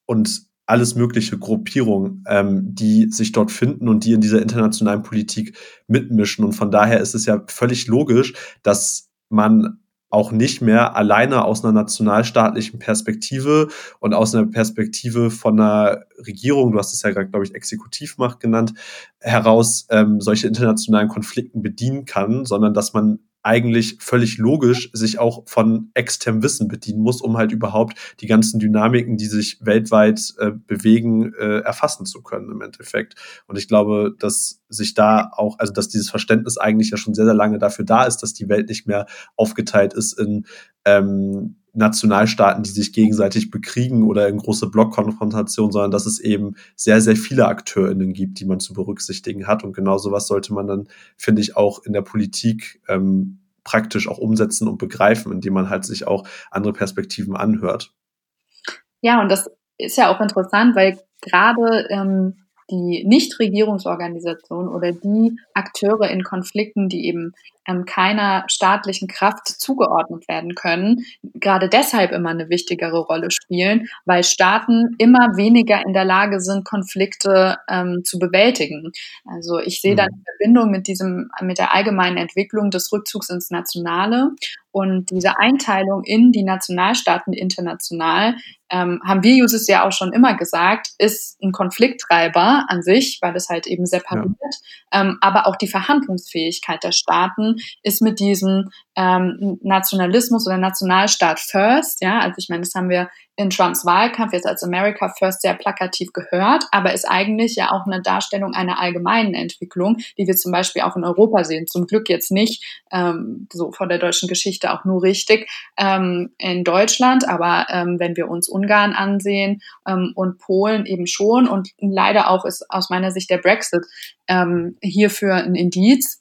und alles mögliche Gruppierungen, ähm, die sich dort finden und die in dieser internationalen Politik mitmischen. Und von daher ist es ja völlig logisch, dass man auch nicht mehr alleine aus einer nationalstaatlichen Perspektive und aus einer Perspektive von einer Regierung, du hast es ja gerade, glaube ich, Exekutivmacht genannt, heraus ähm, solche internationalen Konflikten bedienen kann, sondern dass man eigentlich völlig logisch sich auch von externem Wissen bedienen muss, um halt überhaupt die ganzen Dynamiken, die sich weltweit äh, bewegen, äh, erfassen zu können im Endeffekt. Und ich glaube, dass sich da auch, also dass dieses Verständnis eigentlich ja schon sehr, sehr lange dafür da ist, dass die Welt nicht mehr aufgeteilt ist in ähm, Nationalstaaten, die sich gegenseitig bekriegen oder in große Blockkonfrontationen, sondern dass es eben sehr, sehr viele AkteurInnen gibt, die man zu berücksichtigen hat. Und genau sowas sollte man dann, finde ich, auch in der Politik ähm, praktisch auch umsetzen und begreifen, indem man halt sich auch andere Perspektiven anhört. Ja, und das ist ja auch interessant, weil gerade ähm, die Nichtregierungsorganisationen oder die Akteure in Konflikten, die eben ähm, keiner staatlichen Kraft zugeordnet werden können, gerade deshalb immer eine wichtigere Rolle spielen, weil Staaten immer weniger in der Lage sind, Konflikte ähm, zu bewältigen. Also ich sehe da eine mhm. Verbindung mit diesem, mit der allgemeinen Entwicklung des Rückzugs ins Nationale und diese Einteilung in die Nationalstaaten international ähm, haben wir Users ja auch schon immer gesagt, ist ein Konflikttreiber an sich, weil es halt eben separiert, ja. ähm, aber auch die Verhandlungsfähigkeit der Staaten ist mit diesem ähm, Nationalismus oder Nationalstaat first, ja, also ich meine, das haben wir in Trumps Wahlkampf jetzt als America First sehr plakativ gehört, aber ist eigentlich ja auch eine Darstellung einer allgemeinen Entwicklung, die wir zum Beispiel auch in Europa sehen. Zum Glück jetzt nicht ähm, so von der deutschen Geschichte auch nur richtig ähm, in Deutschland, aber ähm, wenn wir uns Ungarn ansehen ähm, und Polen eben schon und leider auch ist aus meiner Sicht der Brexit ähm, hierfür ein Indiz,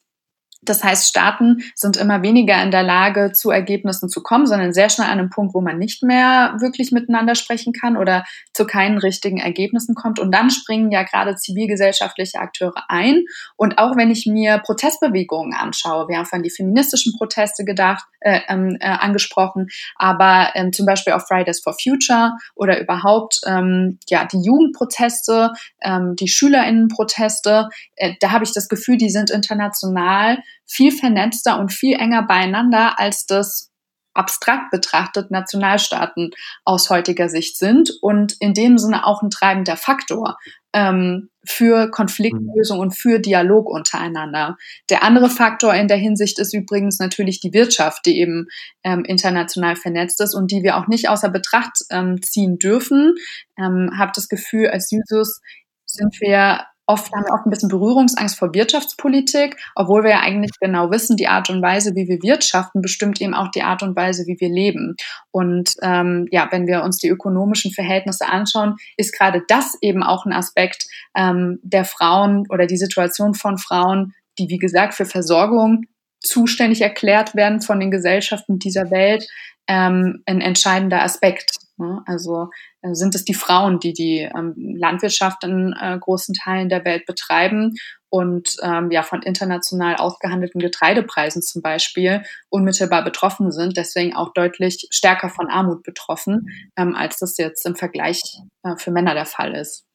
das heißt, Staaten sind immer weniger in der Lage, zu Ergebnissen zu kommen, sondern sehr schnell an einem Punkt, wo man nicht mehr wirklich miteinander sprechen kann oder zu keinen richtigen Ergebnissen kommt. Und dann springen ja gerade zivilgesellschaftliche Akteure ein. Und auch wenn ich mir Protestbewegungen anschaue, wir haben von die feministischen Proteste gedacht, äh, ähm, äh, angesprochen, aber ähm, zum Beispiel auf Fridays for Future oder überhaupt ähm, ja die Jugendproteste, ähm, die Schülerinnenproteste, äh, da habe ich das Gefühl, die sind international viel vernetzter und viel enger beieinander, als das abstrakt betrachtet Nationalstaaten aus heutiger Sicht sind und in dem Sinne auch ein treibender Faktor ähm, für Konfliktlösung und für Dialog untereinander. Der andere Faktor in der Hinsicht ist übrigens natürlich die Wirtschaft, die eben ähm, international vernetzt ist und die wir auch nicht außer Betracht ähm, ziehen dürfen. Ähm, habe das Gefühl, als Jusos sind wir oft haben wir oft ein bisschen Berührungsangst vor Wirtschaftspolitik, obwohl wir ja eigentlich genau wissen, die Art und Weise, wie wir wirtschaften, bestimmt eben auch die Art und Weise, wie wir leben. Und ähm, ja, wenn wir uns die ökonomischen Verhältnisse anschauen, ist gerade das eben auch ein Aspekt ähm, der Frauen oder die Situation von Frauen, die wie gesagt für Versorgung zuständig erklärt werden von den Gesellschaften dieser Welt, ähm, ein entscheidender Aspekt. Ne? Also äh, sind es die Frauen, die die ähm, Landwirtschaft in äh, großen Teilen der Welt betreiben und ähm, ja von international ausgehandelten Getreidepreisen zum Beispiel unmittelbar betroffen sind, deswegen auch deutlich stärker von Armut betroffen, ähm, als das jetzt im Vergleich äh, für Männer der Fall ist.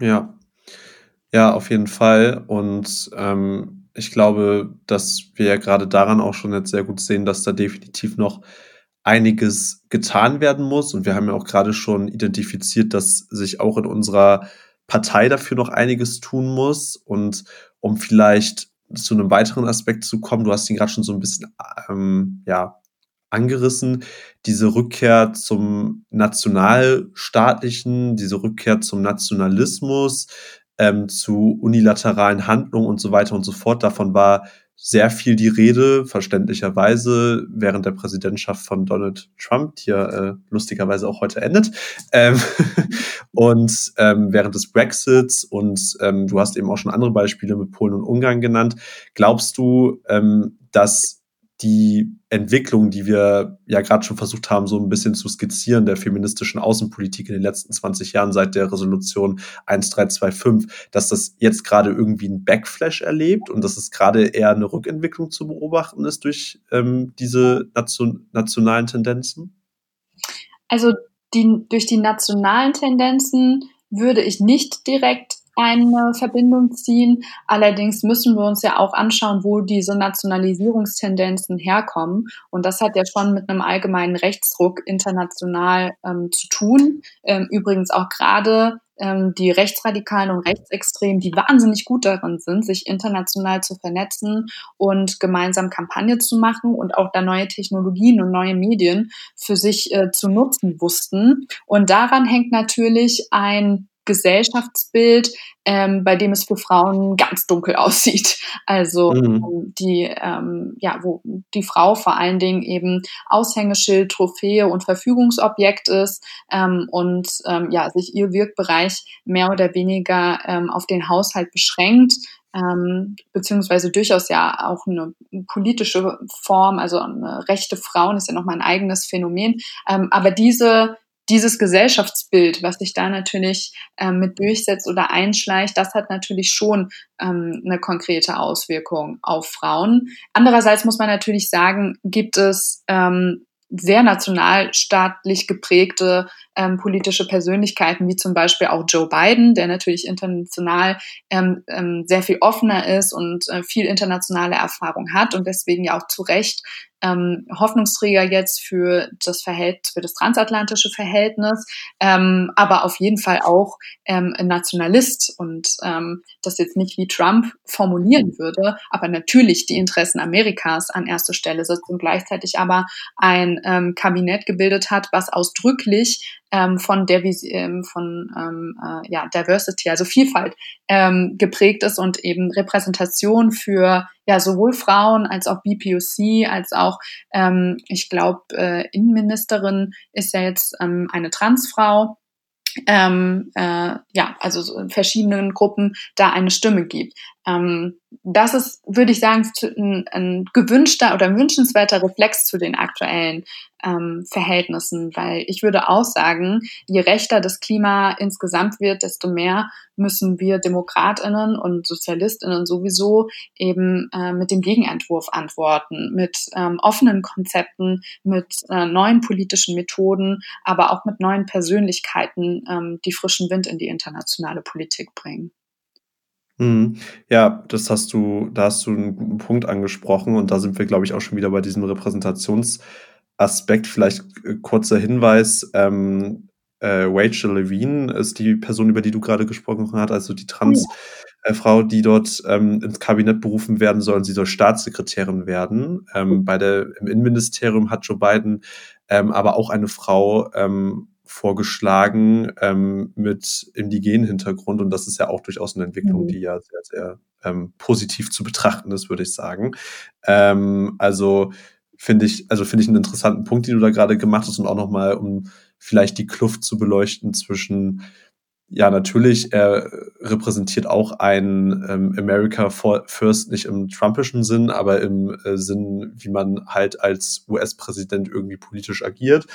Ja, ja, auf jeden Fall. Und ähm, ich glaube, dass wir ja gerade daran auch schon jetzt sehr gut sehen, dass da definitiv noch einiges getan werden muss. Und wir haben ja auch gerade schon identifiziert, dass sich auch in unserer Partei dafür noch einiges tun muss. Und um vielleicht zu einem weiteren Aspekt zu kommen, du hast ihn gerade schon so ein bisschen ähm, ja, angerissen, diese Rückkehr zum Nationalstaatlichen, diese Rückkehr zum Nationalismus, ähm, zu unilateralen Handlungen und so weiter und so fort. Davon war sehr viel die Rede, verständlicherweise, während der Präsidentschaft von Donald Trump, die ja äh, lustigerweise auch heute endet, ähm, und ähm, während des Brexits und ähm, du hast eben auch schon andere Beispiele mit Polen und Ungarn genannt. Glaubst du, ähm, dass die Entwicklung, die wir ja gerade schon versucht haben, so ein bisschen zu skizzieren, der feministischen Außenpolitik in den letzten 20 Jahren seit der Resolution 1325, dass das jetzt gerade irgendwie einen Backflash erlebt und dass es gerade eher eine Rückentwicklung zu beobachten ist durch ähm, diese nation nationalen Tendenzen? Also die, durch die nationalen Tendenzen würde ich nicht direkt eine Verbindung ziehen. Allerdings müssen wir uns ja auch anschauen, wo diese Nationalisierungstendenzen herkommen. Und das hat ja schon mit einem allgemeinen Rechtsdruck international ähm, zu tun. Ähm, übrigens auch gerade ähm, die Rechtsradikalen und Rechtsextremen, die wahnsinnig gut darin sind, sich international zu vernetzen und gemeinsam Kampagne zu machen und auch da neue Technologien und neue Medien für sich äh, zu nutzen wussten. Und daran hängt natürlich ein Gesellschaftsbild, ähm, bei dem es für Frauen ganz dunkel aussieht. Also mhm. Ähm, die, ähm, ja, wo die Frau vor allen Dingen eben Aushängeschild, Trophäe und Verfügungsobjekt ist ähm, und ähm, ja, sich ihr Wirkbereich mehr oder weniger ähm, auf den Haushalt beschränkt. Ähm, beziehungsweise durchaus ja auch eine politische Form, also eine rechte Frauen ist ja nochmal ein eigenes Phänomen. Ähm, aber diese dieses Gesellschaftsbild, was sich da natürlich ähm, mit durchsetzt oder einschleicht, das hat natürlich schon ähm, eine konkrete Auswirkung auf Frauen. Andererseits muss man natürlich sagen, gibt es ähm, sehr nationalstaatlich geprägte ähm, politische Persönlichkeiten, wie zum Beispiel auch Joe Biden, der natürlich international ähm, ähm, sehr viel offener ist und äh, viel internationale Erfahrung hat und deswegen ja auch zu Recht ähm, Hoffnungsträger jetzt für das Verhältnis, für das transatlantische Verhältnis, ähm, aber auf jeden Fall auch ähm, ein Nationalist und ähm, das jetzt nicht wie Trump formulieren würde, aber natürlich die Interessen Amerikas an erster Stelle setzt und gleichzeitig aber ein ähm, Kabinett gebildet hat, was ausdrücklich ähm, von, der, ähm, von ähm, äh, ja, Diversity, also Vielfalt ähm, geprägt ist und eben Repräsentation für ja sowohl Frauen als auch BPOC, als auch, ähm, ich glaube, äh, Innenministerin ist ja jetzt ähm, eine Transfrau. Ähm, äh, ja, also verschiedenen Gruppen da eine Stimme gibt. Ähm, das ist, würde ich sagen, ein, ein, gewünschter oder ein wünschenswerter Reflex zu den aktuellen ähm, Verhältnissen, weil ich würde auch sagen, je rechter das Klima insgesamt wird, desto mehr müssen wir Demokratinnen und Sozialistinnen sowieso eben äh, mit dem Gegenentwurf antworten, mit ähm, offenen Konzepten, mit äh, neuen politischen Methoden, aber auch mit neuen Persönlichkeiten, ähm, die frischen Wind in die internationale Politik bringen. Mhm. Ja, das hast du da hast du einen guten Punkt angesprochen und da sind wir, glaube ich, auch schon wieder bei diesem Repräsentationsaspekt. Vielleicht, äh, kurzer Hinweis, ähm, äh, Rachel Levine ist die Person, über die du gerade gesprochen hast, also die Trans äh, Frau, die dort, ähm, ins Kabinett berufen werden soll und sie soll Staatssekretärin werden. Ähm, bei der im Innenministerium hat Joe Biden, ähm, aber auch eine Frau, ähm vorgeschlagen ähm, mit indigenen Hintergrund. Und das ist ja auch durchaus eine Entwicklung, mhm. die ja sehr, sehr ähm, positiv zu betrachten ist, würde ich sagen. Ähm, also finde ich, also finde ich einen interessanten Punkt, den du da gerade gemacht hast und auch nochmal, um vielleicht die Kluft zu beleuchten zwischen ja, natürlich, er repräsentiert auch ein ähm, America First, nicht im trumpischen Sinn, aber im äh, Sinn, wie man halt als US-Präsident irgendwie politisch agiert.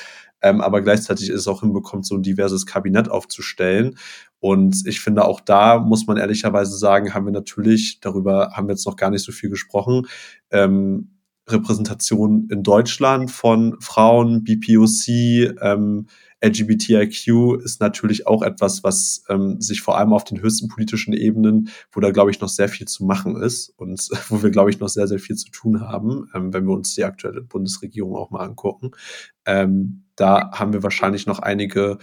Ähm, aber gleichzeitig ist es auch hinbekommt, so ein diverses Kabinett aufzustellen. Und ich finde, auch da muss man ehrlicherweise sagen, haben wir natürlich, darüber haben wir jetzt noch gar nicht so viel gesprochen, ähm, Repräsentation in Deutschland von Frauen, BPOC, ähm, LGBTIQ ist natürlich auch etwas, was ähm, sich vor allem auf den höchsten politischen Ebenen, wo da, glaube ich, noch sehr viel zu machen ist und wo wir, glaube ich, noch sehr, sehr viel zu tun haben, ähm, wenn wir uns die aktuelle Bundesregierung auch mal angucken. Ähm, da haben wir wahrscheinlich noch einige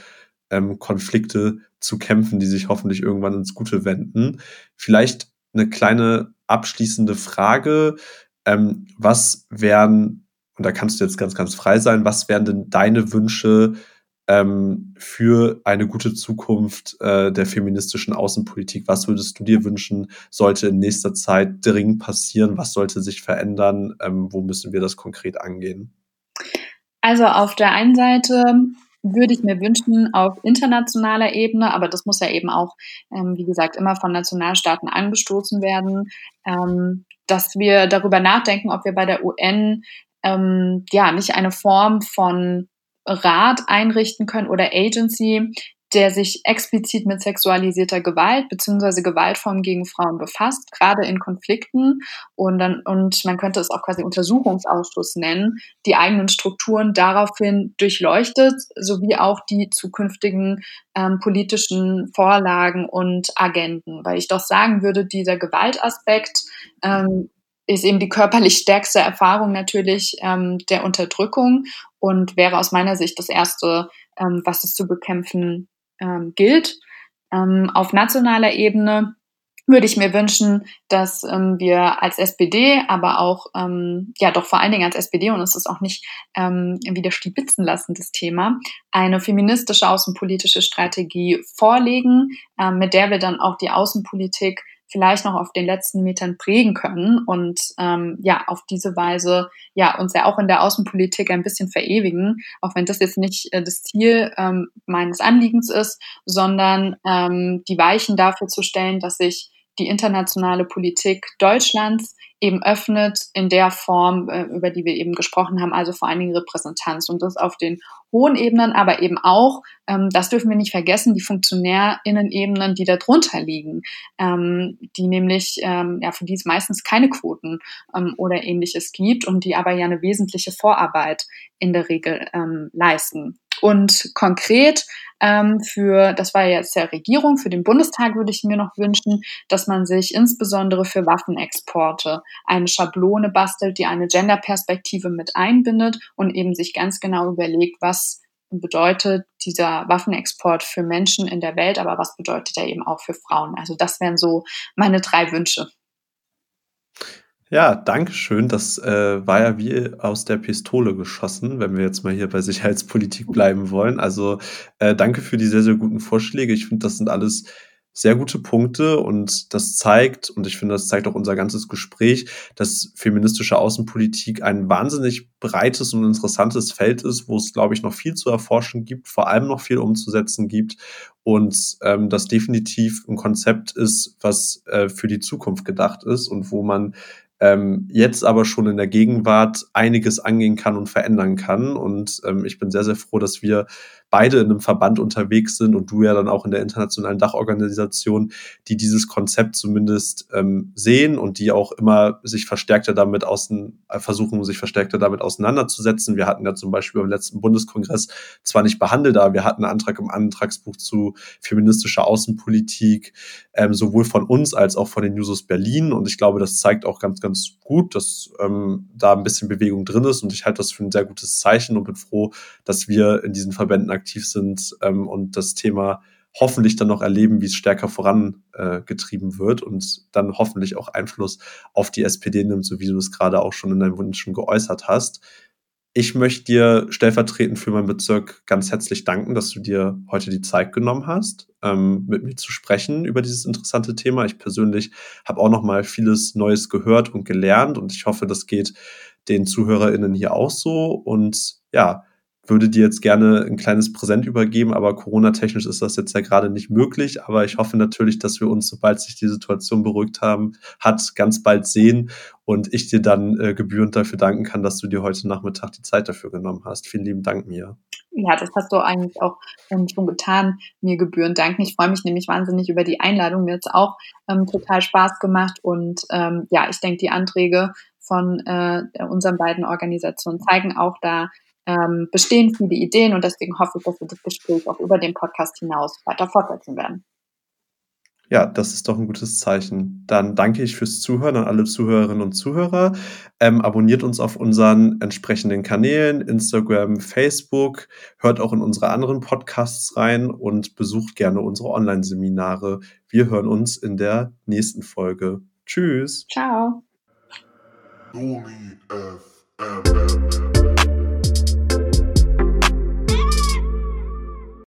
ähm, Konflikte zu kämpfen, die sich hoffentlich irgendwann ins Gute wenden. Vielleicht eine kleine abschließende Frage. Ähm, was wären, und da kannst du jetzt ganz, ganz frei sein, was wären denn deine Wünsche ähm, für eine gute Zukunft äh, der feministischen Außenpolitik? Was würdest du dir wünschen, sollte in nächster Zeit dringend passieren? Was sollte sich verändern? Ähm, wo müssen wir das konkret angehen? Also auf der einen Seite würde ich mir wünschen auf internationaler Ebene, aber das muss ja eben auch, ähm, wie gesagt, immer von Nationalstaaten angestoßen werden, ähm, dass wir darüber nachdenken, ob wir bei der UN ähm, ja nicht eine Form von Rat einrichten können oder Agency, der sich explizit mit sexualisierter Gewalt bzw. Gewaltformen gegen Frauen befasst, gerade in Konflikten. Und, dann, und man könnte es auch quasi Untersuchungsausschuss nennen, die eigenen Strukturen daraufhin durchleuchtet, sowie auch die zukünftigen ähm, politischen Vorlagen und Agenden. Weil ich doch sagen würde, dieser Gewaltaspekt ähm, ist eben die körperlich stärkste Erfahrung natürlich ähm, der Unterdrückung und wäre aus meiner Sicht das Erste, ähm, was es zu bekämpfen ähm, gilt. Ähm, auf nationaler Ebene würde ich mir wünschen, dass ähm, wir als SPD, aber auch, ähm, ja doch vor allen Dingen als SPD, und es ist auch nicht ähm, wieder stibitzen lassen, das Thema, eine feministische außenpolitische Strategie vorlegen, ähm, mit der wir dann auch die Außenpolitik vielleicht noch auf den letzten Metern prägen können und ähm, ja auf diese Weise ja uns ja auch in der Außenpolitik ein bisschen verewigen, auch wenn das jetzt nicht äh, das Ziel ähm, meines Anliegens ist, sondern ähm, die Weichen dafür zu stellen, dass sich die internationale Politik Deutschlands eben öffnet in der Form, äh, über die wir eben gesprochen haben, also vor allen Dingen Repräsentanz und das auf den hohen Ebenen, aber eben auch, ähm, das dürfen wir nicht vergessen, die Funktionärinnen-Ebenen, die darunter liegen, ähm, die nämlich, ähm, ja, für die es meistens keine Quoten oder ähnliches gibt und die aber ja eine wesentliche Vorarbeit in der Regel leisten. Und konkret ähm, für, das war jetzt der Regierung, für den Bundestag würde ich mir noch wünschen, dass man sich insbesondere für Waffenexporte eine Schablone bastelt, die eine Genderperspektive mit einbindet und eben sich ganz genau überlegt, was bedeutet dieser Waffenexport für Menschen in der Welt, aber was bedeutet er eben auch für Frauen. Also das wären so meine drei Wünsche. Ja, danke schön. Das äh, war ja wie aus der Pistole geschossen, wenn wir jetzt mal hier bei Sicherheitspolitik bleiben wollen. Also äh, danke für die sehr, sehr guten Vorschläge. Ich finde, das sind alles sehr gute Punkte und das zeigt, und ich finde, das zeigt auch unser ganzes Gespräch, dass feministische Außenpolitik ein wahnsinnig breites und interessantes Feld ist, wo es, glaube ich, noch viel zu erforschen gibt, vor allem noch viel umzusetzen gibt und ähm, das definitiv ein Konzept ist, was äh, für die Zukunft gedacht ist und wo man ähm, jetzt aber schon in der Gegenwart einiges angehen kann und verändern kann. Und ähm, ich bin sehr, sehr froh, dass wir beide in einem Verband unterwegs sind und du ja dann auch in der internationalen Dachorganisation, die dieses Konzept zumindest ähm, sehen und die auch immer sich verstärkter damit außen, äh, versuchen, sich verstärkter damit auseinanderzusetzen. Wir hatten ja zum Beispiel beim letzten Bundeskongress zwar nicht behandelt, aber wir hatten einen Antrag im Antragsbuch zu feministischer Außenpolitik, ähm, sowohl von uns als auch von den Jusos Berlin. Und ich glaube, das zeigt auch ganz, ganz gut, dass ähm, da ein bisschen Bewegung drin ist. Und ich halte das für ein sehr gutes Zeichen und bin froh, dass wir in diesen Verbänden aktiv sind ähm, und das Thema hoffentlich dann noch erleben, wie es stärker vorangetrieben äh, wird und dann hoffentlich auch Einfluss auf die SPD nimmt, so wie du es gerade auch schon in deinem Wunsch schon geäußert hast. Ich möchte dir stellvertretend für meinen Bezirk ganz herzlich danken, dass du dir heute die Zeit genommen hast, ähm, mit mir zu sprechen über dieses interessante Thema. Ich persönlich habe auch noch mal vieles Neues gehört und gelernt und ich hoffe, das geht den ZuhörerInnen hier auch so. Und ja, würde dir jetzt gerne ein kleines Präsent übergeben, aber Corona-technisch ist das jetzt ja gerade nicht möglich. Aber ich hoffe natürlich, dass wir uns, sobald sich die Situation beruhigt haben, hat, ganz bald sehen und ich dir dann äh, gebührend dafür danken kann, dass du dir heute Nachmittag die Zeit dafür genommen hast. Vielen lieben Dank, Mia. Ja, das hast du eigentlich auch ähm, schon getan, mir gebührend danken. Ich freue mich nämlich wahnsinnig über die Einladung. Mir hat es auch ähm, total Spaß gemacht und ähm, ja, ich denke, die Anträge von äh, unseren beiden Organisationen zeigen auch da, ähm, bestehen viele Ideen und deswegen hoffe ich, dass wir das Gespräch auch über den Podcast hinaus weiter fortsetzen werden. Ja, das ist doch ein gutes Zeichen. Dann danke ich fürs Zuhören an alle Zuhörerinnen und Zuhörer. Ähm, abonniert uns auf unseren entsprechenden Kanälen, Instagram, Facebook, hört auch in unsere anderen Podcasts rein und besucht gerne unsere Online-Seminare. Wir hören uns in der nächsten Folge. Tschüss. Ciao.